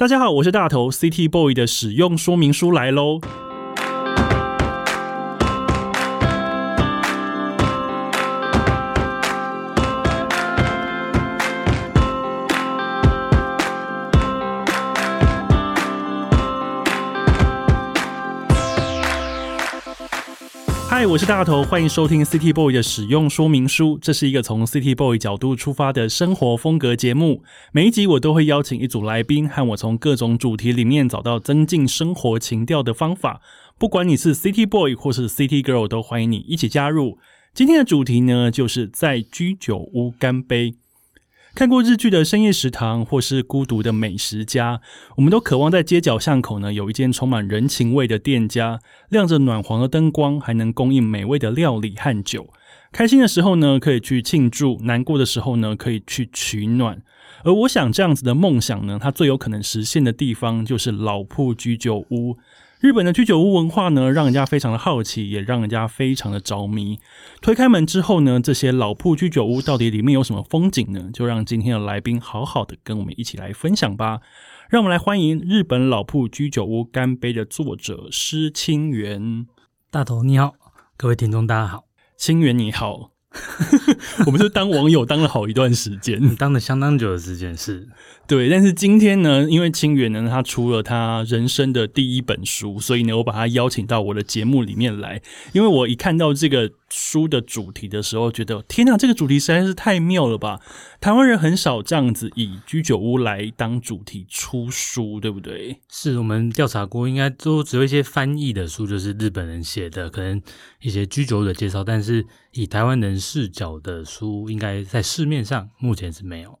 大家好，我是大头，CT Boy 的使用说明书来喽。我是大头，欢迎收听 City Boy 的使用说明书。这是一个从 City Boy 角度出发的生活风格节目。每一集我都会邀请一组来宾，和我从各种主题里面找到增进生活情调的方法。不管你是 City Boy 或是 City Girl，都欢迎你一起加入。今天的主题呢，就是在居酒屋干杯。看过日剧的深夜食堂，或是孤独的美食家，我们都渴望在街角巷口呢有一间充满人情味的店家，亮着暖黄的灯光，还能供应美味的料理和酒。开心的时候呢，可以去庆祝；难过的时候呢，可以去取暖。而我想，这样子的梦想呢，它最有可能实现的地方，就是老铺居酒屋。日本的居酒屋文化呢，让人家非常的好奇，也让人家非常的着迷。推开门之后呢，这些老铺居酒屋到底里面有什么风景呢？就让今天的来宾好好的跟我们一起来分享吧。让我们来欢迎日本老铺居酒屋干杯的作者施清源。大头你好，各位听众大家好，清源你好。我们是当网友当了好一段时间，当了相当久的时间是。对，但是今天呢，因为清源呢，他出了他人生的第一本书，所以呢，我把他邀请到我的节目里面来。因为我一看到这个书的主题的时候，觉得天哪，这个主题实在是太妙了吧！台湾人很少这样子以居酒屋来当主题出书，对不对？是我们调查过，应该都只有一些翻译的书，就是日本人写的，可能一些居酒屋的介绍，但是以台湾人视角的书，应该在市面上目前是没有。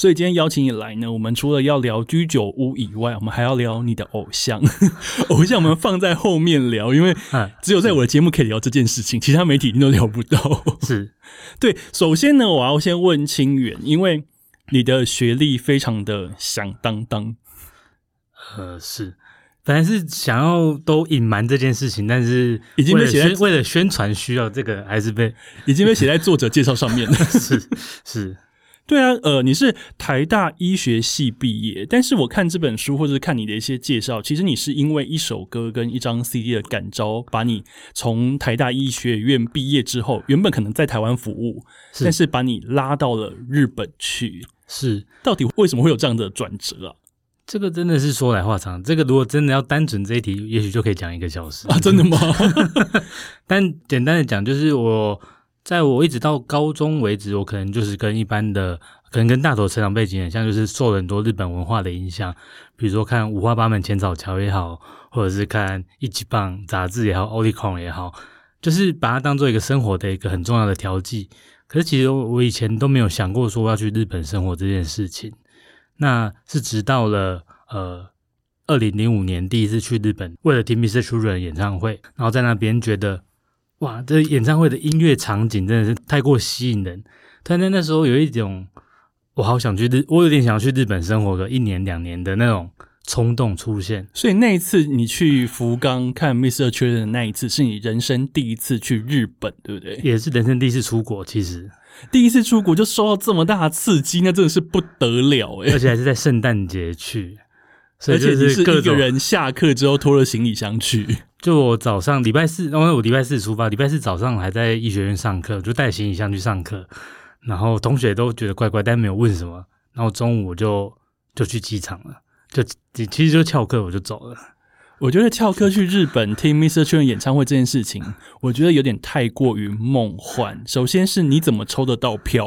所以今天邀请你来呢，我们除了要聊居酒屋以外，我们还要聊你的偶像。偶像我们放在后面聊，因为只有在我的节目可以聊这件事情，其他媒体都聊不到。是 对。首先呢，我要先问清源，因为你的学历非常的响当当。呃，是，本来是想要都隐瞒这件事情，但是已经被写在为了宣传需要，这个还是被已经被写在作者介绍上面了。是 是。对啊，呃，你是台大医学系毕业，但是我看这本书或者看你的一些介绍，其实你是因为一首歌跟一张 CD 的感召，把你从台大医学院毕业之后，原本可能在台湾服务，但是把你拉到了日本去。是，到底为什么会有这样的转折啊？这个真的是说来话长，这个如果真的要单纯这一题，也许就可以讲一个小时啊！真的吗？但简单的讲，就是我。在我一直到高中为止，我可能就是跟一般的，可能跟大头成长背景很像，就是受了很多日本文化的影响。比如说看五花八门浅草桥也好，或者是看一级棒杂志也好，奥利康也好，就是把它当做一个生活的一个很重要的调剂。可是其实我以前都没有想过说要去日本生活这件事情。那是直到了呃二零零五年第一次去日本，为了听 Mr. Children 演唱会，然后在那边觉得。哇，这演唱会的音乐场景真的是太过吸引人。但在那时候有一种，我好想去日，我有点想要去日本生活个一年两年的那种冲动出现。所以那一次你去福冈看 Mr. e n 的那一次，是你人生第一次去日本，对不对？也是人生第一次出国。其实第一次出国就受到这么大的刺激，那真的是不得了哎！而且还是在圣诞节去，而且你是一个人下课之后拖着行李箱去。就我早上礼拜四，因为我礼拜四出发，礼拜四早上还在医学院上课，就带行李箱去上课，然后同学都觉得怪怪，但没有问什么。然后中午我就就去机场了，就其实就翘课我就走了。我觉得翘课去日本听 Mr. Chun 演唱会这件事情，我觉得有点太过于梦幻。首先是你怎么抽得到票？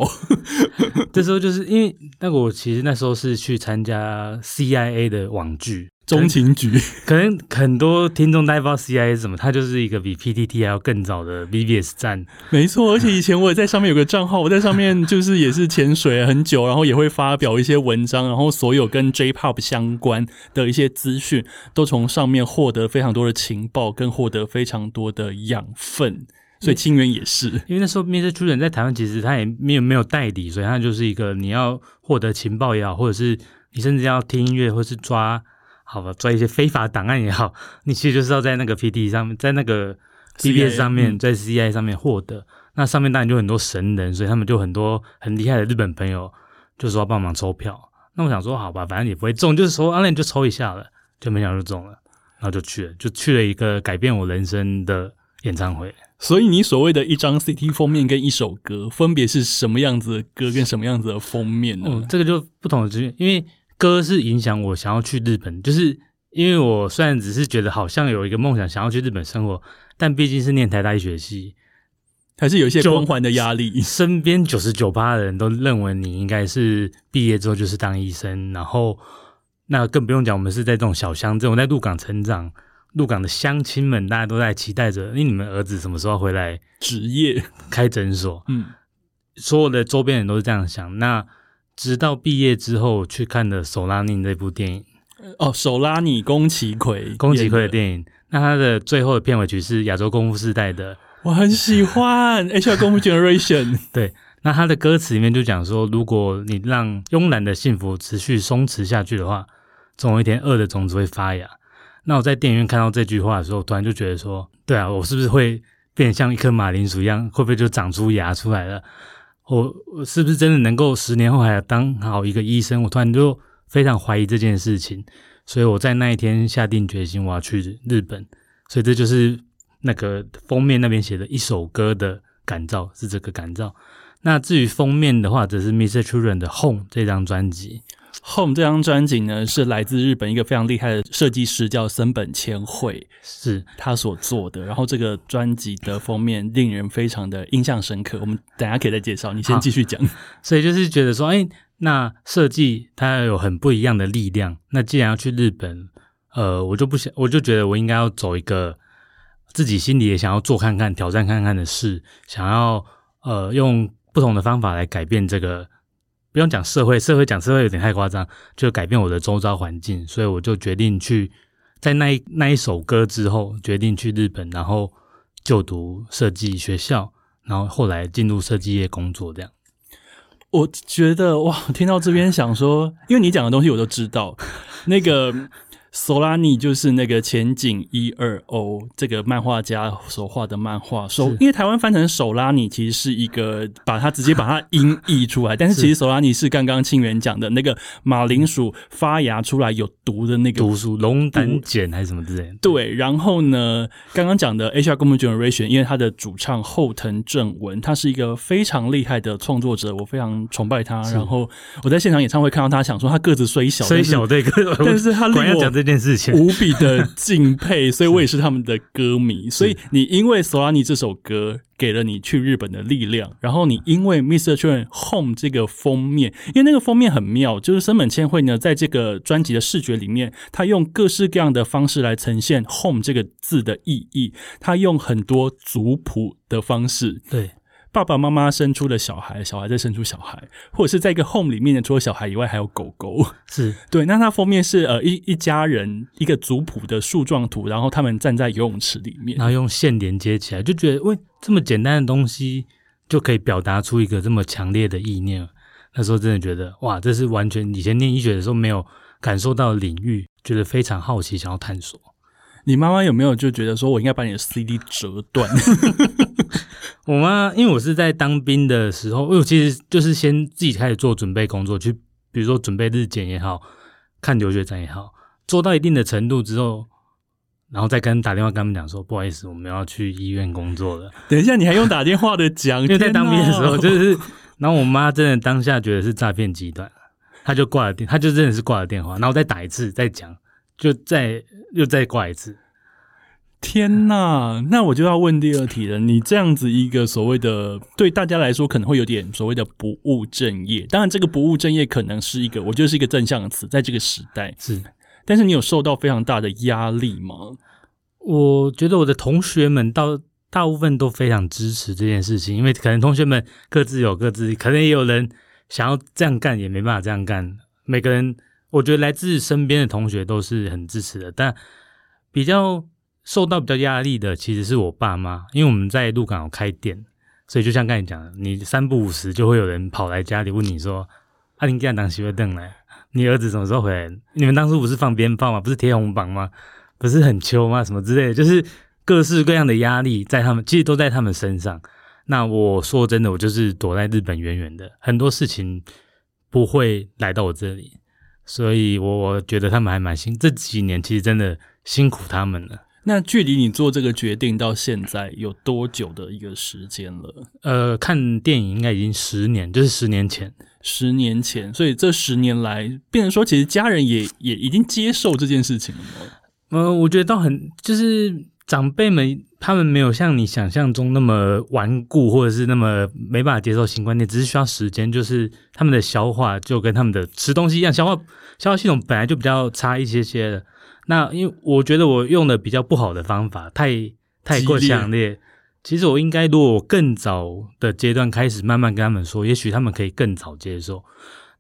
这时候就是因为那个我其实那时候是去参加 CIA 的网剧。中情局可能很多听众大家不知道 CIA 什么，它就是一个比 PTT 还要更早的 BBS 站。没错，而且以前我也在上面有个账号，我在上面就是也是潜水很久，然后也会发表一些文章，然后所有跟 J-Pop 相关的一些资讯，都从上面获得非常多的情报，跟获得非常多的养分。所以清源也是，因为那时候 Mr. Children 在台湾其实他也没有没有代理，所以他就是一个你要获得情报也好，或者是你甚至要听音乐，或是抓。好吧，抓一些非法档案也好，你其实就是要在那个 P D 上面，在那个 B B S 上面，在 C I 上面获得。那上面当然就很多神人，所以他们就很多很厉害的日本朋友，就说要帮忙抽票。那我想说，好吧，反正也不会中，就是说，啊，那你就抽一下了，就没想到就中了，然后就去了，就去了一个改变我人生的演唱会。所以你所谓的一张 CT 封面跟一首歌，分别是什么样子的歌跟什么样子的封面呢？哦，这个就不同的资源，因为歌是影响我想要去日本，就是因为我虽然只是觉得好像有一个梦想想要去日本生活，但毕竟是念台大医学系，还是有一些光环的压力。身边九十九八的人都认为你应该是毕业之后就是当医生，然后那更不用讲，我们是在这种小乡镇，我在鹿港成长。鹿港的乡亲们，大家都在期待着，因为你们儿子什么时候回来职业开诊所？嗯，所有的周边人都是这样想。那直到毕业之后去看的《手拉尼》这部电影，哦，《手拉尼》宫崎葵，宫崎葵的电影。那他的最后的片尾曲是《亚洲功夫时代》的，我很喜欢《H R 功夫 Generation 》。对，那他的歌词里面就讲说，如果你让慵懒的幸福持续松弛下去的话，总有一天恶的种子会发芽。那我在电影院看到这句话的时候，突然就觉得说，对啊，我是不是会变像一颗马铃薯一样，会不会就长出芽出来了？我是不是真的能够十年后还要当好一个医生？我突然就非常怀疑这件事情，所以我在那一天下定决心我要去日本。所以这就是那个封面那边写的一首歌的感召，是这个感召。那至于封面的话，则是 Mr. Children 的 Home 这张专辑。Home 这张专辑呢，是来自日本一个非常厉害的设计师，叫森本千惠，是他所做的。然后这个专辑的封面令人非常的印象深刻。我们等下可以再介绍，你先继续讲。所以就是觉得说，哎，那设计它有很不一样的力量。那既然要去日本，呃，我就不想，我就觉得我应该要走一个自己心里也想要做看看、挑战看看的事，想要呃用不同的方法来改变这个。不用讲社会，社会讲社会有点太夸张，就改变我的周遭环境，所以我就决定去，在那一那一首歌之后，决定去日本，然后就读设计学校，然后后来进入设计业工作。这样，我觉得哇，听到这边想说，因为你讲的东西我都知道，那个。索拉尼就是那个前景一二 O 这个漫画家所画的漫画手，因为台湾翻成手拉尼其实是一个把它直接把它音译出来，但是其实手拉尼是刚刚清源讲的那个马铃薯发芽出来有毒的那个毒素龙胆碱还是什么之类的。对，然后呢，刚刚讲的 H R Gomu Generation，因为他的主唱后藤正文，他是一个非常厉害的创作者，我非常崇拜他。然后我在现场演唱会看到他，想说他个子虽小，虽小对，但是他令我。这件事情无比的敬佩，所以我也是他们的歌迷。所以你因为《索拉尼》这首歌给了你去日本的力量，然后你因为《Mr. Children Home》这个封面，因为那个封面很妙，就是森本千惠呢在这个专辑的视觉里面，他用各式各样的方式来呈现 “home” 这个字的意义，他用很多族谱的方式，对。爸爸妈妈生出了小孩，小孩再生出小孩，或者是在一个 home 里面的，除了小孩以外还有狗狗，是 对。那它封面是呃一一家人一个族谱的树状图，然后他们站在游泳池里面，然后用线连接起来，就觉得喂这么简单的东西就可以表达出一个这么强烈的意念。那时候真的觉得哇，这是完全以前念医学的时候没有感受到的领域，觉得非常好奇，想要探索。你妈妈有没有就觉得说我应该把你的 CD 折断？我妈，因为我是在当兵的时候，我其实就是先自己开始做准备工作，去比如说准备日检也好看留学展也好，做到一定的程度之后，然后再跟打电话跟他们讲说，不好意思，我们要去医院工作了。等一下，你还用打电话的讲？因为在当兵的时候，就是，然后我妈真的当下觉得是诈骗集团，她就挂了电，她就真的是挂了电话，然后再打一次，再讲。就再又再挂一次，天呐！那我就要问第二题了。你这样子一个所谓的对大家来说可能会有点所谓的不务正业，当然这个不务正业可能是一个我觉得是一个正向的词，在这个时代是。但是你有受到非常大的压力吗？我觉得我的同学们到大部分都非常支持这件事情，因为可能同学们各自有各自，可能也有人想要这样干，也没办法这样干，每个人。我觉得来自身边的同学都是很支持的，但比较受到比较压力的其实是我爸妈，因为我们在鹿港有开店，所以就像刚才讲的，你三不五时就会有人跑来家里问你说：“阿林干当媳妇等来，你儿子什么时候回来？你们当初不是放鞭炮吗？不是贴红榜吗？不是很秋吗？什么之类的，就是各式各样的压力在他们，其实都在他们身上。那我说真的，我就是躲在日本远远的，很多事情不会来到我这里。”所以我我觉得他们还蛮辛，这几年其实真的辛苦他们了。那距离你做这个决定到现在有多久的一个时间了？呃，看电影应该已经十年，就是十年前，十年前，所以这十年来，变成说其实家人也也已经接受这件事情了吗？呃，我觉得倒很，就是长辈们他们没有像你想象中那么顽固，或者是那么没办法接受新观念，只是需要时间，就是他们的消化就跟他们的吃东西一样，消化消化系统本来就比较差一些些的。那因为我觉得我用的比较不好的方法，太太过强烈。其实我应该如果我更早的阶段开始慢慢跟他们说，也许他们可以更早接受。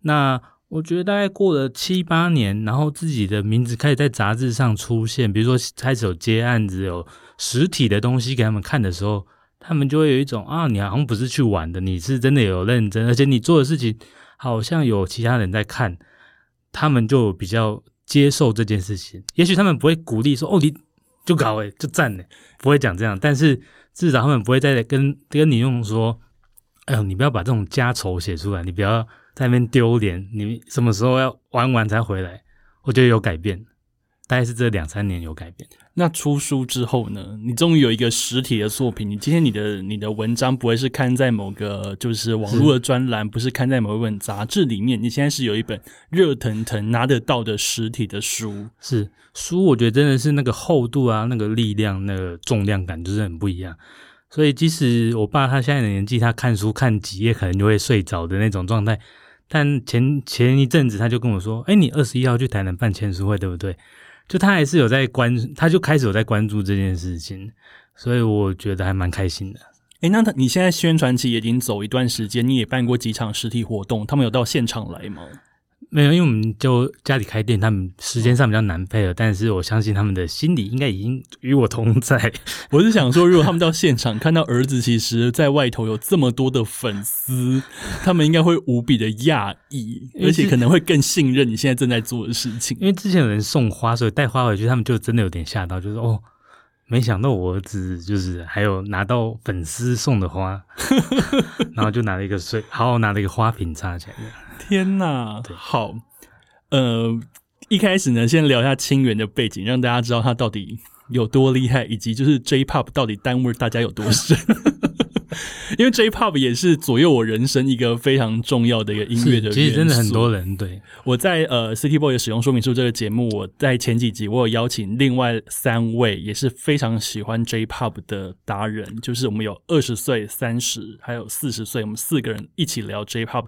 那我觉得大概过了七八年，然后自己的名字开始在杂志上出现，比如说开始有接案子、有实体的东西给他们看的时候，他们就会有一种啊，你好像不是去玩的，你是真的有认真，而且你做的事情好像有其他人在看，他们就比较。接受这件事情，也许他们不会鼓励说：“哦，你就搞诶，就赞呢。”不会讲这样。但是至少他们不会再跟跟你用说：“哎呦，你不要把这种家丑写出来，你不要在那边丢脸，你什么时候要玩完才回来？”我觉得有改变。大概是这两三年有改变。那出书之后呢？你终于有一个实体的作品。你今天你的你的文章不会是刊在某个就是网络的专栏，不是刊在某一本杂志里面。你现在是有一本热腾腾拿得到的实体的书。是书，我觉得真的是那个厚度啊，那个力量，那个重量感就是很不一样。所以即使我爸他现在的年纪，他看书看几页可能就会睡着的那种状态，但前前一阵子他就跟我说：“哎，你二十一号去台南办签书会，对不对？”就他还是有在关，他就开始有在关注这件事情，所以我觉得还蛮开心的。哎，那他你现在宣传期已经走一段时间，你也办过几场实体活动，他们有到现场来吗？没有，因为我们就家里开店，他们时间上比较难配合。但是我相信他们的心里应该已经与我同在。我是想说，如果他们到现场看到儿子，其实在外头有这么多的粉丝，他们应该会无比的讶异，而且可能会更信任你现在正在做的事情。因为之前有人送花，所以带花回去，他们就真的有点吓到，就是哦，没想到我儿子就是还有拿到粉丝送的花，然后就拿了一个水，好好拿了一个花瓶插起来。天呐，好，呃，一开始呢，先聊一下清源的背景，让大家知道他到底有多厉害，以及就是 J-Pop 到底耽误大家有多深。因为 J-Pop 也是左右我人生一个非常重要的一个音乐的，其实真的很多人对。我在呃 City Boy 的使用说明书这个节目，我在前几集我有邀请另外三位也是非常喜欢 J-Pop 的达人，就是我们有二十岁、三十还有四十岁，我们四个人一起聊 J-Pop。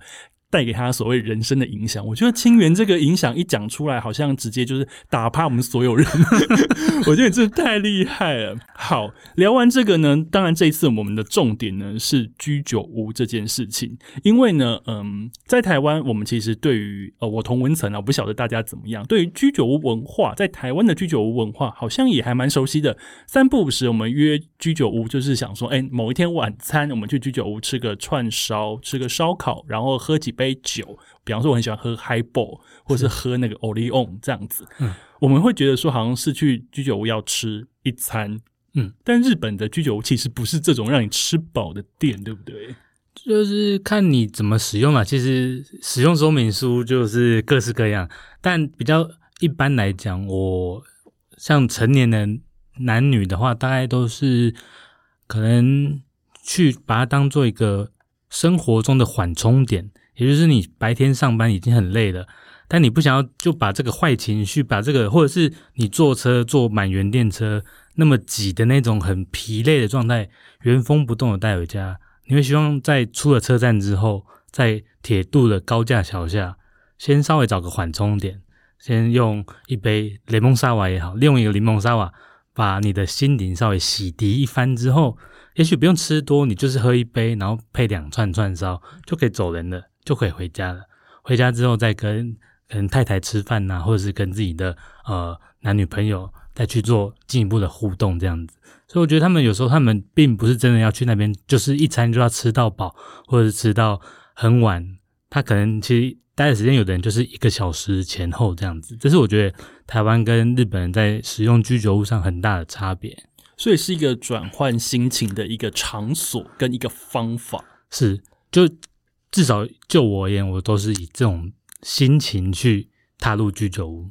带给他所谓人生的影响，我觉得清源这个影响一讲出来，好像直接就是打趴我们所有人。我觉得真的太厉害了。好，聊完这个呢，当然这一次我们的重点呢是居酒屋这件事情，因为呢，嗯，在台湾我们其实对于呃我同文层啊，我不晓得大家怎么样，对于居酒屋文化，在台湾的居酒屋文化好像也还蛮熟悉的。三不五时我们约居酒屋，就是想说，哎，某一天晚餐我们去居酒屋吃个串烧，吃个烧烤，然后喝几杯。杯酒，比方说我很喜欢喝 Highball，或是喝那个 Olion 这样子，嗯，我们会觉得说好像是去居酒屋要吃一餐，嗯，但日本的居酒屋其实不是这种让你吃饱的店，对不对？就是看你怎么使用了。其实使用说明书就是各式各样，但比较一般来讲，我像成年人男女的话，大概都是可能去把它当做一个生活中的缓冲点。也就是你白天上班已经很累了，但你不想要就把这个坏情绪，把这个或者是你坐车坐满员电车那么挤的那种很疲累的状态，原封不动的带回家。你会希望在出了车站之后，在铁路的高架桥下，先稍微找个缓冲点，先用一杯柠檬沙瓦也好，利用一个柠檬沙瓦把你的心灵稍微洗涤一番之后，也许不用吃多，你就是喝一杯，然后配两串串烧就可以走人了。就可以回家了。回家之后再跟可能太太吃饭呐，或者是跟自己的呃男女朋友再去做进一步的互动这样子。所以我觉得他们有时候他们并不是真的要去那边，就是一餐就要吃到饱，或者是吃到很晚。他可能其实待的时间有的人就是一个小时前后这样子。这是我觉得台湾跟日本人在使用居酒屋上很大的差别。所以是一个转换心情的一个场所跟一个方法。是就。至少就我而言，我都是以这种心情去踏入居酒屋。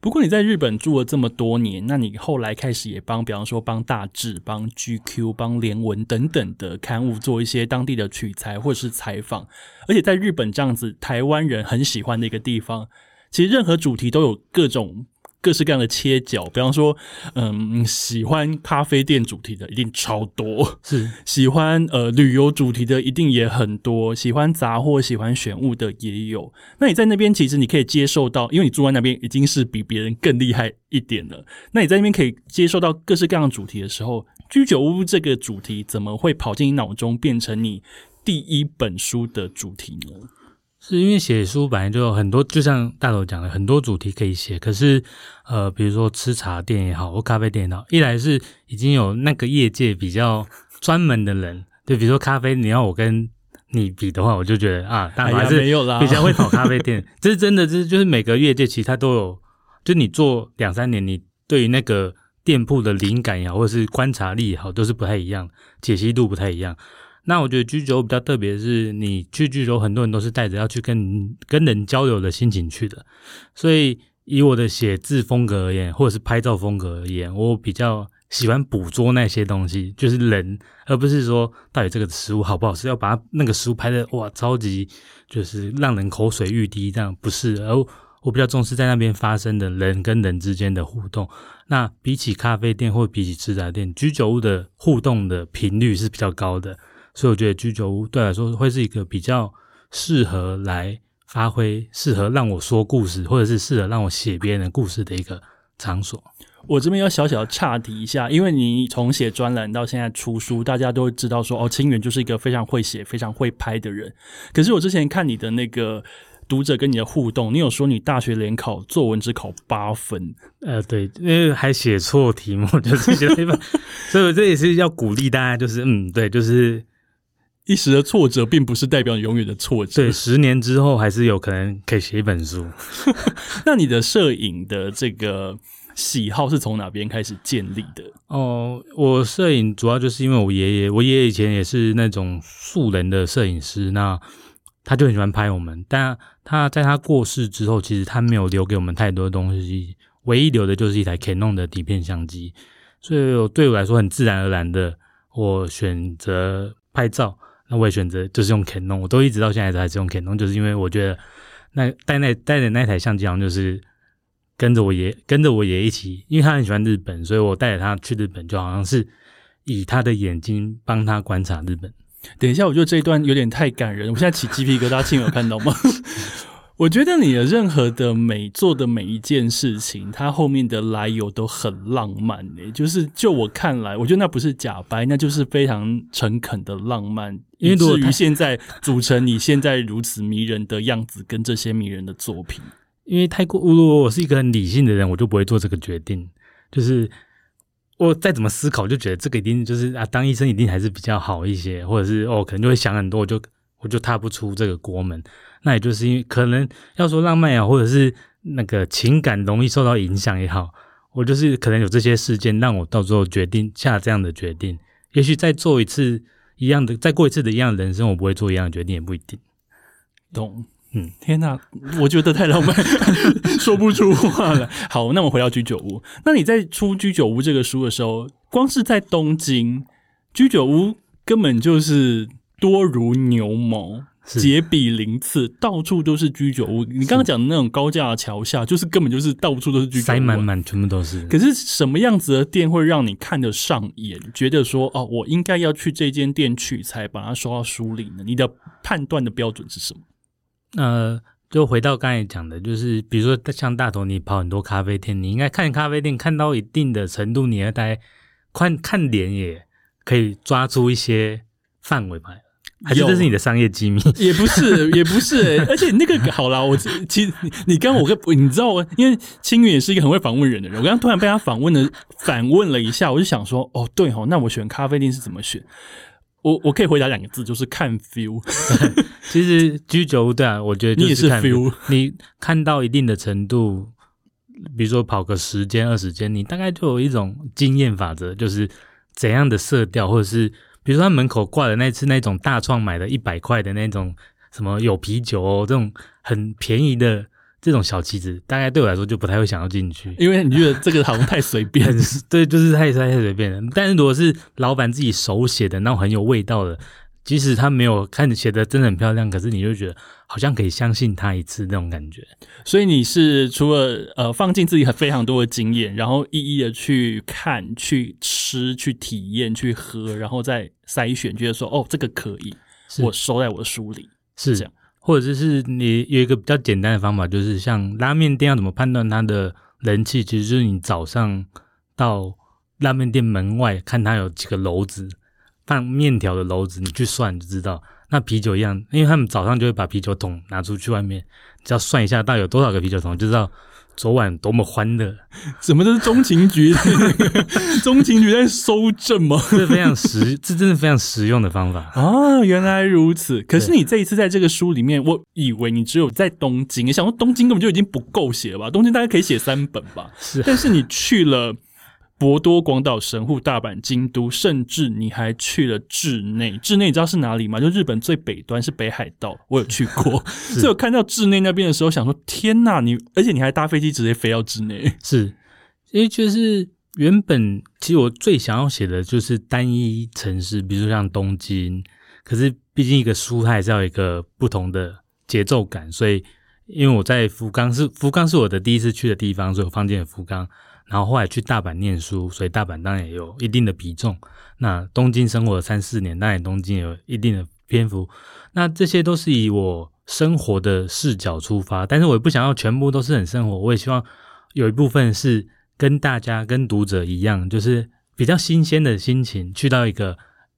不过你在日本住了这么多年，那你后来开始也帮，比方说帮大志、帮 GQ、帮联文等等的刊物做一些当地的取材或者是采访，而且在日本这样子台湾人很喜欢的一个地方，其实任何主题都有各种。各式各样的切角，比方说，嗯，喜欢咖啡店主题的一定超多，是 喜欢呃旅游主题的一定也很多，喜欢杂货、喜欢选物的也有。那你在那边其实你可以接受到，因为你住在那边已经是比别人更厉害一点了。那你在那边可以接受到各式各样的主题的时候，居酒屋这个主题怎么会跑进你脑中变成你第一本书的主题呢？是因为写书本来就有很多，就像大头讲的，很多主题可以写。可是，呃，比如说吃茶店也好，或咖啡店也好，一来是已经有那个业界比较 专门的人，对，比如说咖啡，你要我跟你比的话，我就觉得啊，大头还是没有啦，比较会跑咖啡店。这是真的，这就是每个业界其实它都有，就你做两三年，你对于那个店铺的灵感也好，或者是观察力也好，都是不太一样，解析度不太一样。那我觉得居酒屋比较特别是，你去居酒屋，很多人都是带着要去跟跟人交流的心情去的。所以以我的写字风格而言，或者是拍照风格而言，我比较喜欢捕捉那些东西，就是人，而不是说到底这个食物好不好吃，要把那个食物拍的哇超级就是让人口水欲滴这样，不是。而我比较重视在那边发生的人跟人之间的互动。那比起咖啡店或比起吃杂店，居酒屋的互动的频率是比较高的。所以我觉得居酒屋对来说会是一个比较适合来发挥、适合让我说故事，或者是适合让我写别人的故事的一个场所。我这边要小小岔题一下，因为你从写专栏到现在出书，大家都知道说哦，清源就是一个非常会写、非常会拍的人。可是我之前看你的那个读者跟你的互动，你有说你大学联考作文只考八分，呃，对，因为还写错题目，就是写一半，所以这也是要鼓励大家，就是嗯，对，就是。一时的挫折，并不是代表永远的挫折。对，十年之后还是有可能可以写一本书。那你的摄影的这个喜好是从哪边开始建立的？哦，我摄影主要就是因为我爷爷，我爷爷以前也是那种素人的摄影师，那他就很喜欢拍我们。但他在他过世之后，其实他没有留给我们太多东西，唯一留的就是一台 Canon 的底片相机。所以对我来说，很自然而然的，我选择拍照。那我也选择就是用 Canon，我都一直到现在都还是用 Canon，就是因为我觉得那带那带的那台相机好像就是跟着我爷跟着我爷一起，因为他很喜欢日本，所以我带着他去日本，就好像是以他的眼睛帮他观察日本。等一下，我觉得这一段有点太感人，我现在起鸡皮疙瘩，亲有看到吗？我觉得你的任何的每做的每一件事情，它后面的来由都很浪漫诶。就是就我看来，我觉得那不是假白，那就是非常诚恳的浪漫。因为至于现在组成你现在如此迷人的样子，跟这些迷人的作品。因为太过，如果我是一个很理性的人，我就不会做这个决定。就是我再怎么思考，就觉得这个一定就是啊，当医生一定还是比较好一些，或者是哦，可能就会想很多，我就我就踏不出这个国门。那也就是因为可能要说浪漫也好，或者是那个情感容易受到影响也好，我就是可能有这些事件让我到最后决定下这样的决定。也许再做一次一样的，再过一次的一样的人生，我不会做一样的决定，也不一定。懂？嗯，天哪，我觉得太浪漫，说不出话了。好，那我回到居酒屋。那你在出居酒屋这个书的时候，光是在东京居酒屋根本就是多如牛毛。杰比鳞次，到处都是居酒屋。你刚刚讲的那种高架桥下，就是根本就是到处都是居酒屋，塞满满，全部都是。可是什么样子的店会让你看得上眼，觉得说哦，我应该要去这间店取材，把它收到书里呢？你的判断的标准是什么？呃，就回到刚才讲的，就是比如说像大头，你跑很多咖啡店，你应该看咖啡店看到一定的程度，你要大概看看脸也可以抓住一些范围吧。还是这是你的商业机密？也不是，也不是。而且那个好啦，我其实你你刚我跟你知道，因为青云也是一个很会访问人的人。我刚刚突然被他访问了，反问了一下，我就想说，哦，对哦，那我选咖啡店是怎么选？我我可以回答两个字，就是看 feel。其实居酒屋对啊，我觉得你也是 feel。你看到一定的程度，比如说跑个十间二十间，你大概就有一种经验法则，就是怎样的色调，或者是。比如说他门口挂的那次那种大创买的一百块的那种什么有啤酒哦，这种很便宜的这种小旗子，大概对我来说就不太会想要进去。因为你觉得这个好像太随便，对，就是太太太随便了。但是如果是老板自己手写的，那种很有味道的，即使他没有看写的真的很漂亮，可是你就觉得好像可以相信他一次那种感觉。所以你是除了呃放进自己很非常多的经验，然后一一的去看、去吃、去体验、去喝，然后再筛选，觉得说哦这个可以，我收在我的书里。是这样，或者是你有一个比较简单的方法，就是像拉面店要怎么判断它的人气，其实就是你早上到拉面店门外看它有几个篓子放面条的篓子，你去算就知道。那啤酒一样，因为他们早上就会把啤酒桶拿出去外面，只要算一下到底有多少个啤酒桶，就知道昨晚多么欢乐。什么？都是中情局？中情局在收证吗？这非常实，这真的非常实用的方法。啊，原来如此。可是你这一次在这个书里面，我以为你只有在东京，你想说东京根本就已经不够写了吧？东京大概可以写三本吧。是但是你去了博多、广岛、神户、大阪、京都，甚至你还去了志内。志内你知道是哪里吗？就日本最北端是北海道，我有去过。所以我看到志内那边的时候，想说天呐，你而且你还搭飞机直接飞到志内。是，因为就是原本其实我最想要写的就是单一城市，比如说像东京，可是毕竟一个书它还是要有一个不同的节奏感，所以因为我在福冈是福冈是我的第一次去的地方，所以我放进了福冈。然后后来去大阪念书，所以大阪当然也有一定的比重。那东京生活了三四年，当然东京也有一定的篇幅。那这些都是以我生活的视角出发，但是我也不想要全部都是很生活，我也希望有一部分是跟大家、跟读者一样，就是比较新鲜的心情，去到一个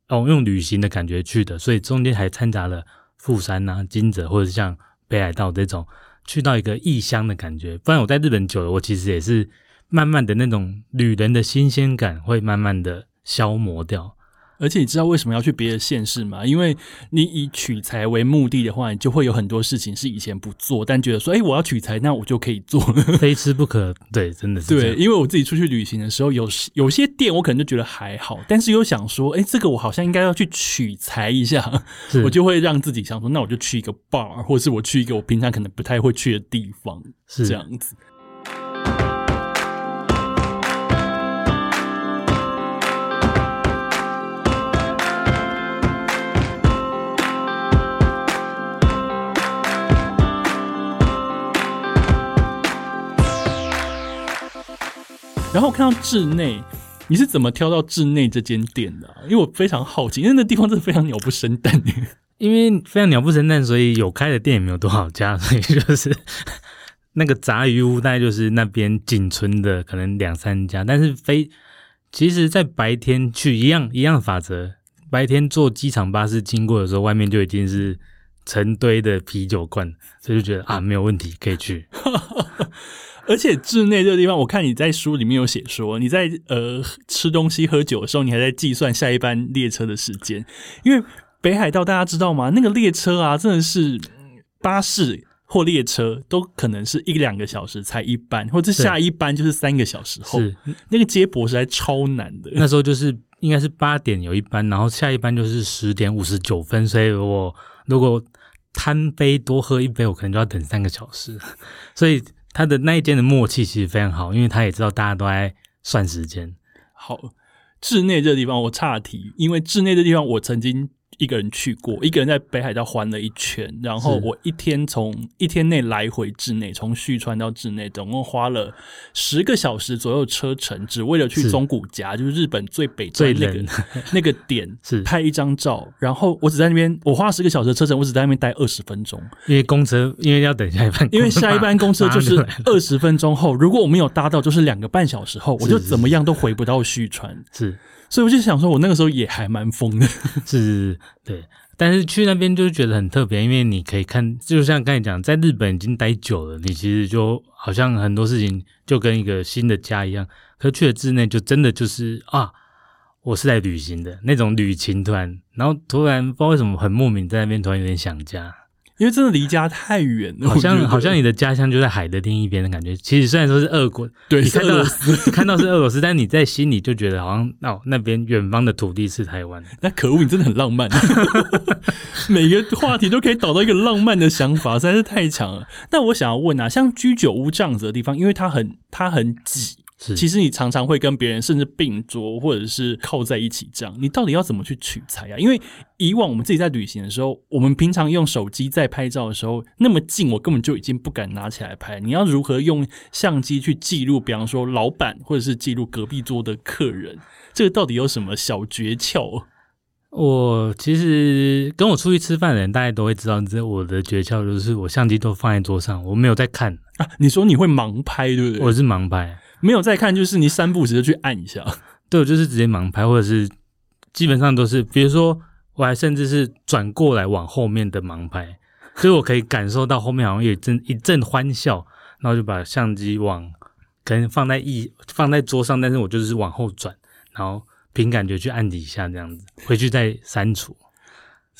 哦用旅行的感觉去的，所以中间还掺杂了富山啊、金泽或者是像北海道这种，去到一个异乡的感觉。不然我在日本久了，我其实也是慢慢的那种旅人的新鲜感会慢慢的消磨掉。而且你知道为什么要去别的县市吗？因为你以取材为目的的话，你就会有很多事情是以前不做，但觉得说，哎、我要取材，那我就可以做。非吃不可，对，真的是对，因为我自己出去旅行的时候，有有些店我可能就觉得还好，但是又想说，哎、这个我好像应该要去取材一下，我就会让自己想说，那我就去一个 bar，或是我去一个我平常可能不太会去的地方，是这样子。然后我看到志内，你是怎么挑到志内这间店的啊、因为我非常好奇，因为那地方真的非常鸟不生蛋。因为非常鸟不生蛋，所以有开的店也没有多少家，所以就是 那个杂鱼屋大概就是那边仅存的可能两三家，但是非其实，在白天去一样一样的法则，白天坐机场巴士经过的时候，外面就已经是成堆的啤酒罐，所以就觉得啊没有问题，可以去。而且稚内这个地方，我看你在书里面有写说，你在呃吃东西喝酒的时候，你还在计算下一班列车的时间，因为北海道大家知道吗？那个列车啊，真的是嗯巴士或列车都可能是一两个小时才一班，或者下一班就是三个小时后，是那个接驳实在超难的。那时候就是应该是八点有一班，然后下一班就是十点五十九分，所以我如果贪杯多喝一杯，我可能就要等三个小时。所以他的那一间的默契其实非常好，因为他也知道大家都在算时间。好，室内这个地方我岔题，因为室内这地方我曾经一个人去过，一个人在北海道环了一圈，然后我一天从一天内来回稚内，从旭川到稚内，总共花了十个小时左右车程，只为了去是。中谷夹，就是日本最北最个 那个点是。拍一张照，然后我只在那边，我花十个小时的车程，我只在那边待二十分钟，因为公车，因为要等下一班，因为下一班公车就是二十分钟后，如果我没有搭到，就是两个半小时后，我就怎么样都回不到旭川。是所以我就想说，我那个时候也还蛮疯的。是，对。但是去那边就是觉得很特别，因为你可以看，就像刚才讲，在日本已经待久了，你其实就好像很多事情就跟一个新的家一样。可去了之内，就真的就是啊，我是来旅行的那种旅行团，然后突然不知道为什么很莫名在那边突然有点想家。因为真的离家太远了，好像好像你的家乡就在海的另一边的感觉。其实虽然说是俄国，对你看到 看到是俄罗斯，但你在心里就觉得好像哦，那边远方的土地是台湾。那可恶，你真的很浪漫，每个话题都可以导到一个浪漫的想法，实在是太强了。那我想要问啊，像居酒屋这样子的地方，因为它很它很挤，是，其实你常常会跟别人甚至并桌，或者是靠在一起这样，你到底要怎么去取材啊？因为以往我们自己在旅行的时候，我们平常用手机在拍照的时候，那么近，我根本就已经不敢拿起来拍。你要如何用相机去记录，比方说老板，或者是记录隔壁桌的客人，这个到底有什么小诀窍？我其实跟我出去吃饭的人，大家都会知道，这我的诀窍就是我相机都放在桌上，我没有在看，啊，你说你会盲拍，对不对？我是盲拍。没有再看，就是你三步直接去按一下。对，我就是直接盲拍，或者是基本上都是，比如说我还甚至是转过来往后面的盲拍，所以我可以感受到后面好像有一阵一阵欢笑，然后就把相机往可能放在一放在桌上，但是我就是往后转，然后凭感觉去按底下这样子，回去再删除。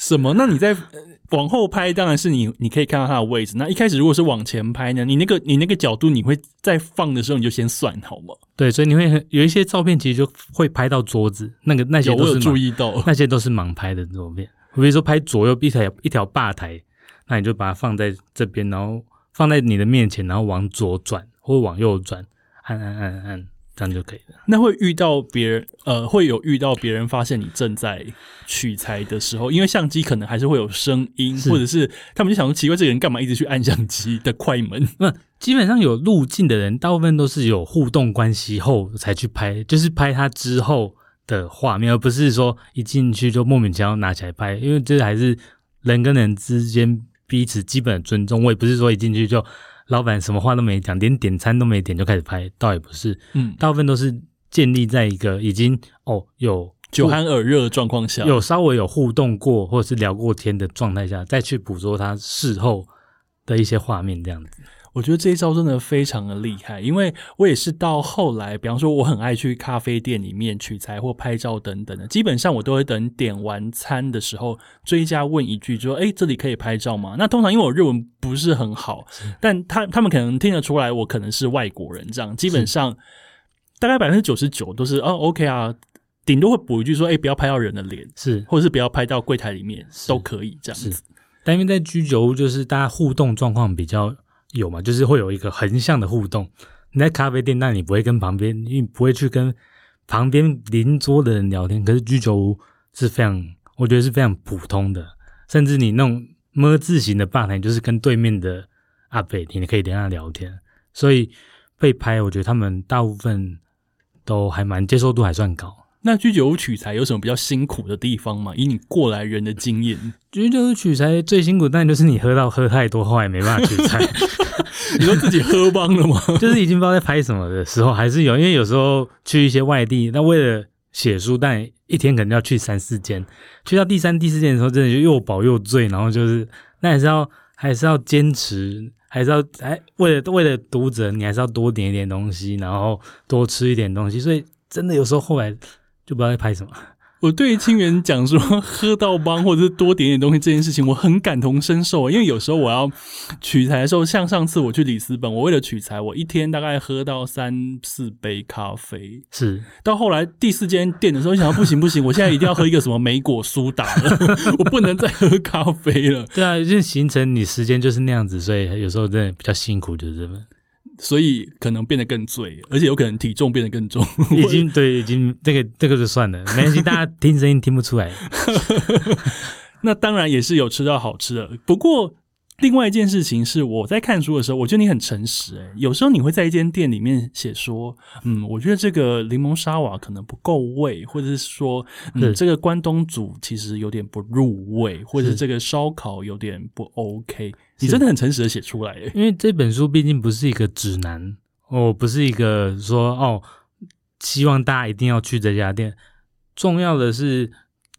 什么？那你在、呃往后拍，当然是你你可以看到它的位置。那一开始如果是往前拍呢？你那个你那个角度，你会在放的时候你就先算好吗？对，所以你会很有一些照片，其实就会拍到桌子，那个那些，都是盲注意到。那些都是盲拍的照片。比如说拍左右一条一条吧台，那你就把它放在这边，然后放在你的面前，然后往左转或往右转，按按按按，这样就可以了。那会遇到别人，呃，会有遇到别人发现你正在取材的时候，因为相机可能还是会有声音，或者是他们就想说奇怪，这个人干嘛一直去按相机的快门？那基本上有路径的人，大部分都是有互动关系后才去拍，就是拍他之后的画面，而不是说一进去就莫名其妙拿起来拍，因为这还是人跟人之间彼此基本的尊重。我也不是说一进去就老板什么话都没讲，连点餐都没点就开始拍，倒也不是，嗯，大部分都是建立在一个已经哦有酒酣耳热的状况下，有稍微有互动过或者是聊过天的状态下，再去捕捉他事后的一些画面，这样子。我觉得这一招真的非常的厉害，因为我也是到后来，比方说我很爱去咖啡店里面取材或拍照等等的，基本上我都会等点完餐的时候追加问一句，就说：“哎，这里可以拍照吗？”那通常因为我日文不是很好，但他他们可能听得出来我可能是外国人，这样基本上大概百分之九十九都是哦 OK 啊，顶多会补一句说：“哎，不要拍到人的脸，是。或者是不要拍到柜台里面都可以这样子。”但因为在居酒屋，就是大家互动状况比较有嘛，就是会有一个横向的互动。你在咖啡店，那你不会跟旁边，因为你不会去跟旁边邻桌的人聊天。可是居酒屋是非常，我觉得是非常普通的，甚至你那种么字形的吧台，就是跟对面的阿北，你可以跟他聊天。所以被拍，我觉得他们大部分都还蛮接受度还算高。那居酒屋取材有什么比较辛苦的地方吗？以你过来人的经验，居酒屋取材最辛苦，但就是你喝到喝太多，后来没办法取材。你说自己喝帮了吗？就是已经不知道在拍什么的时候，还是有，因为有时候去一些外地，那为了写书，但一天可能要去三四间，去到第三、第四间的时候，真的就又饱又醉，然后就是那还是要还是要坚持，还是要哎，为了为了读者，你还是要多点一点东西，然后多吃一点东西，所以真的有时候后来就不知道在拍什么。我对清源讲说喝到帮或者是多点点东西这件事情，我很感同身受。因为有时候我要取材的时候，像上次我去里斯本，我为了取材，我一天大概喝到三四杯咖啡。是到后来第四间店的时候，想到不行不行，我现在一定要喝一个什么莓果苏打了，我不能再喝咖啡了。对啊，就是形成你时间就是那样子，所以有时候真的比较辛苦，就是这么。所以可能变得更醉，而且有可能体重变得更重。已经对，已经这个这个就算了，没关系，大家听声音听不出来。那当然也是有吃到好吃的，不过另外一件事情是，我在看书的时候，我觉得你很诚实、欸。有时候你会在一间店里面写说，嗯，我觉得这个柠檬沙瓦可能不够味，或者是说，嗯，是这个关东煮其实有点不入味，或者是这个烧烤有点不 OK。你真的很诚实的写出来、欸，因为这本书毕竟不是一个指南，哦，不是一个说哦，希望大家一定要去这家店。重要的是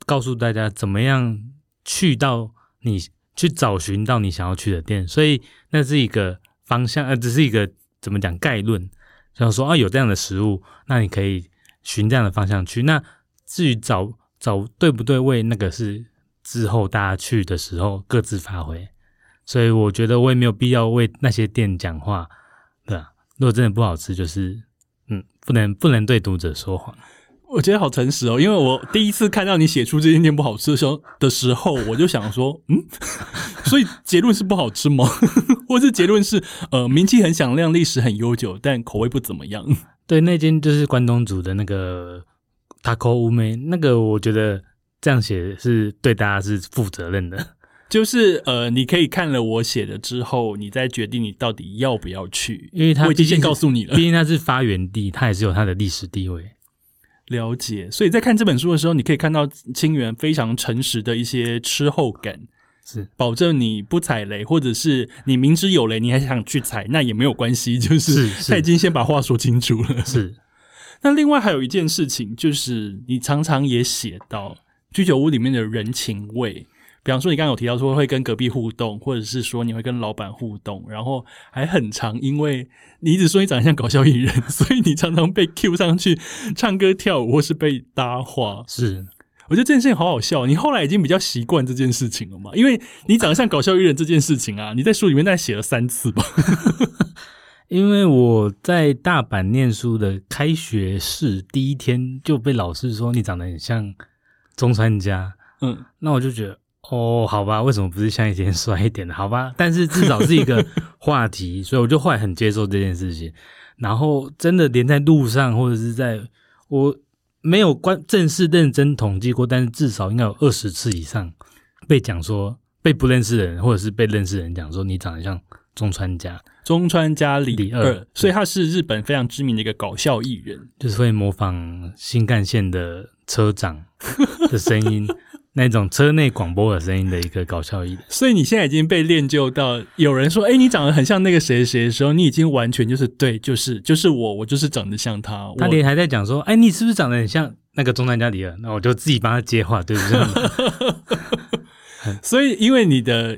告诉大家怎么样去到你去找寻到你想要去的店，所以那是一个方向，呃，只是一个怎么讲概论，想说啊有这样的食物，那你可以循这样的方向去。那至于找找对不对位，那个是之后大家去的时候各自发挥。所以我觉得我也没有必要为那些店讲话，对啊。如果真的不好吃，就是嗯，不能不能对读者说谎。我觉得好诚实哦，因为我第一次看到你写出这间店不好吃的时候的时候，我就想说，嗯，所以结论是不好吃吗？或是结论是呃名气很响亮，历史很悠久，但口味不怎么样？对，那间就是关东煮的那个 taco 乌梅，那个我觉得这样写是对大家是负责任的。就是呃，你可以看了我写的之后，你再决定你到底要不要去，因为他我已经先告诉你了毕。竟它是发源地，它也是有它的历史地位。了解，所以在看这本书的时候，你可以看到清源非常诚实的一些吃后感，是保证你不踩雷，或者是你明知有雷你还想去踩，那也没有关系，就是他已经先把话说清楚了。是，那另外还有一件事情，就是你常常也写到居酒屋里面的人情味。比方说，你刚刚有提到说会跟隔壁互动，或者是说你会跟老板互动，然后还很常，因为你一直说你长得像搞笑艺人，所以你常常被 Q 上去唱歌跳舞，或是被搭话。是我觉得这件事情好好笑。你后来已经比较习惯这件事情了嘛？因为你长得像搞笑艺人这件事情啊，你在书里面大概写了三次吧？因为我在大阪念书的开学式第一天就被老师说你长得很像中川家，嗯，那我就觉得哦，好吧，为什么不是像以前 帅一点的？好吧，但是至少是一个 话题，所以我就后来很接受这件事情。然后真的连在路上或者是在我没有关正式认真统计过，但是至少应该有二十次以上被讲说被不认识的人或者是被认识的人讲说你长得像中川家，中川家里里二二，所以他是日本非常知名的一个搞笑艺人。就是会模仿新干线的车长的声音，那种车内广播的声音的一个搞笑艺人。所以你现在已经被练就到，有人说：“哎、你长得很像那个谁谁的时候，你已经完全就是对，就是就是我，我就是长得像他。我他连还在讲说：“哎，你是不是长得很像那个中南家里尔？”那我就自己帮他接话，对不对？所以因为你的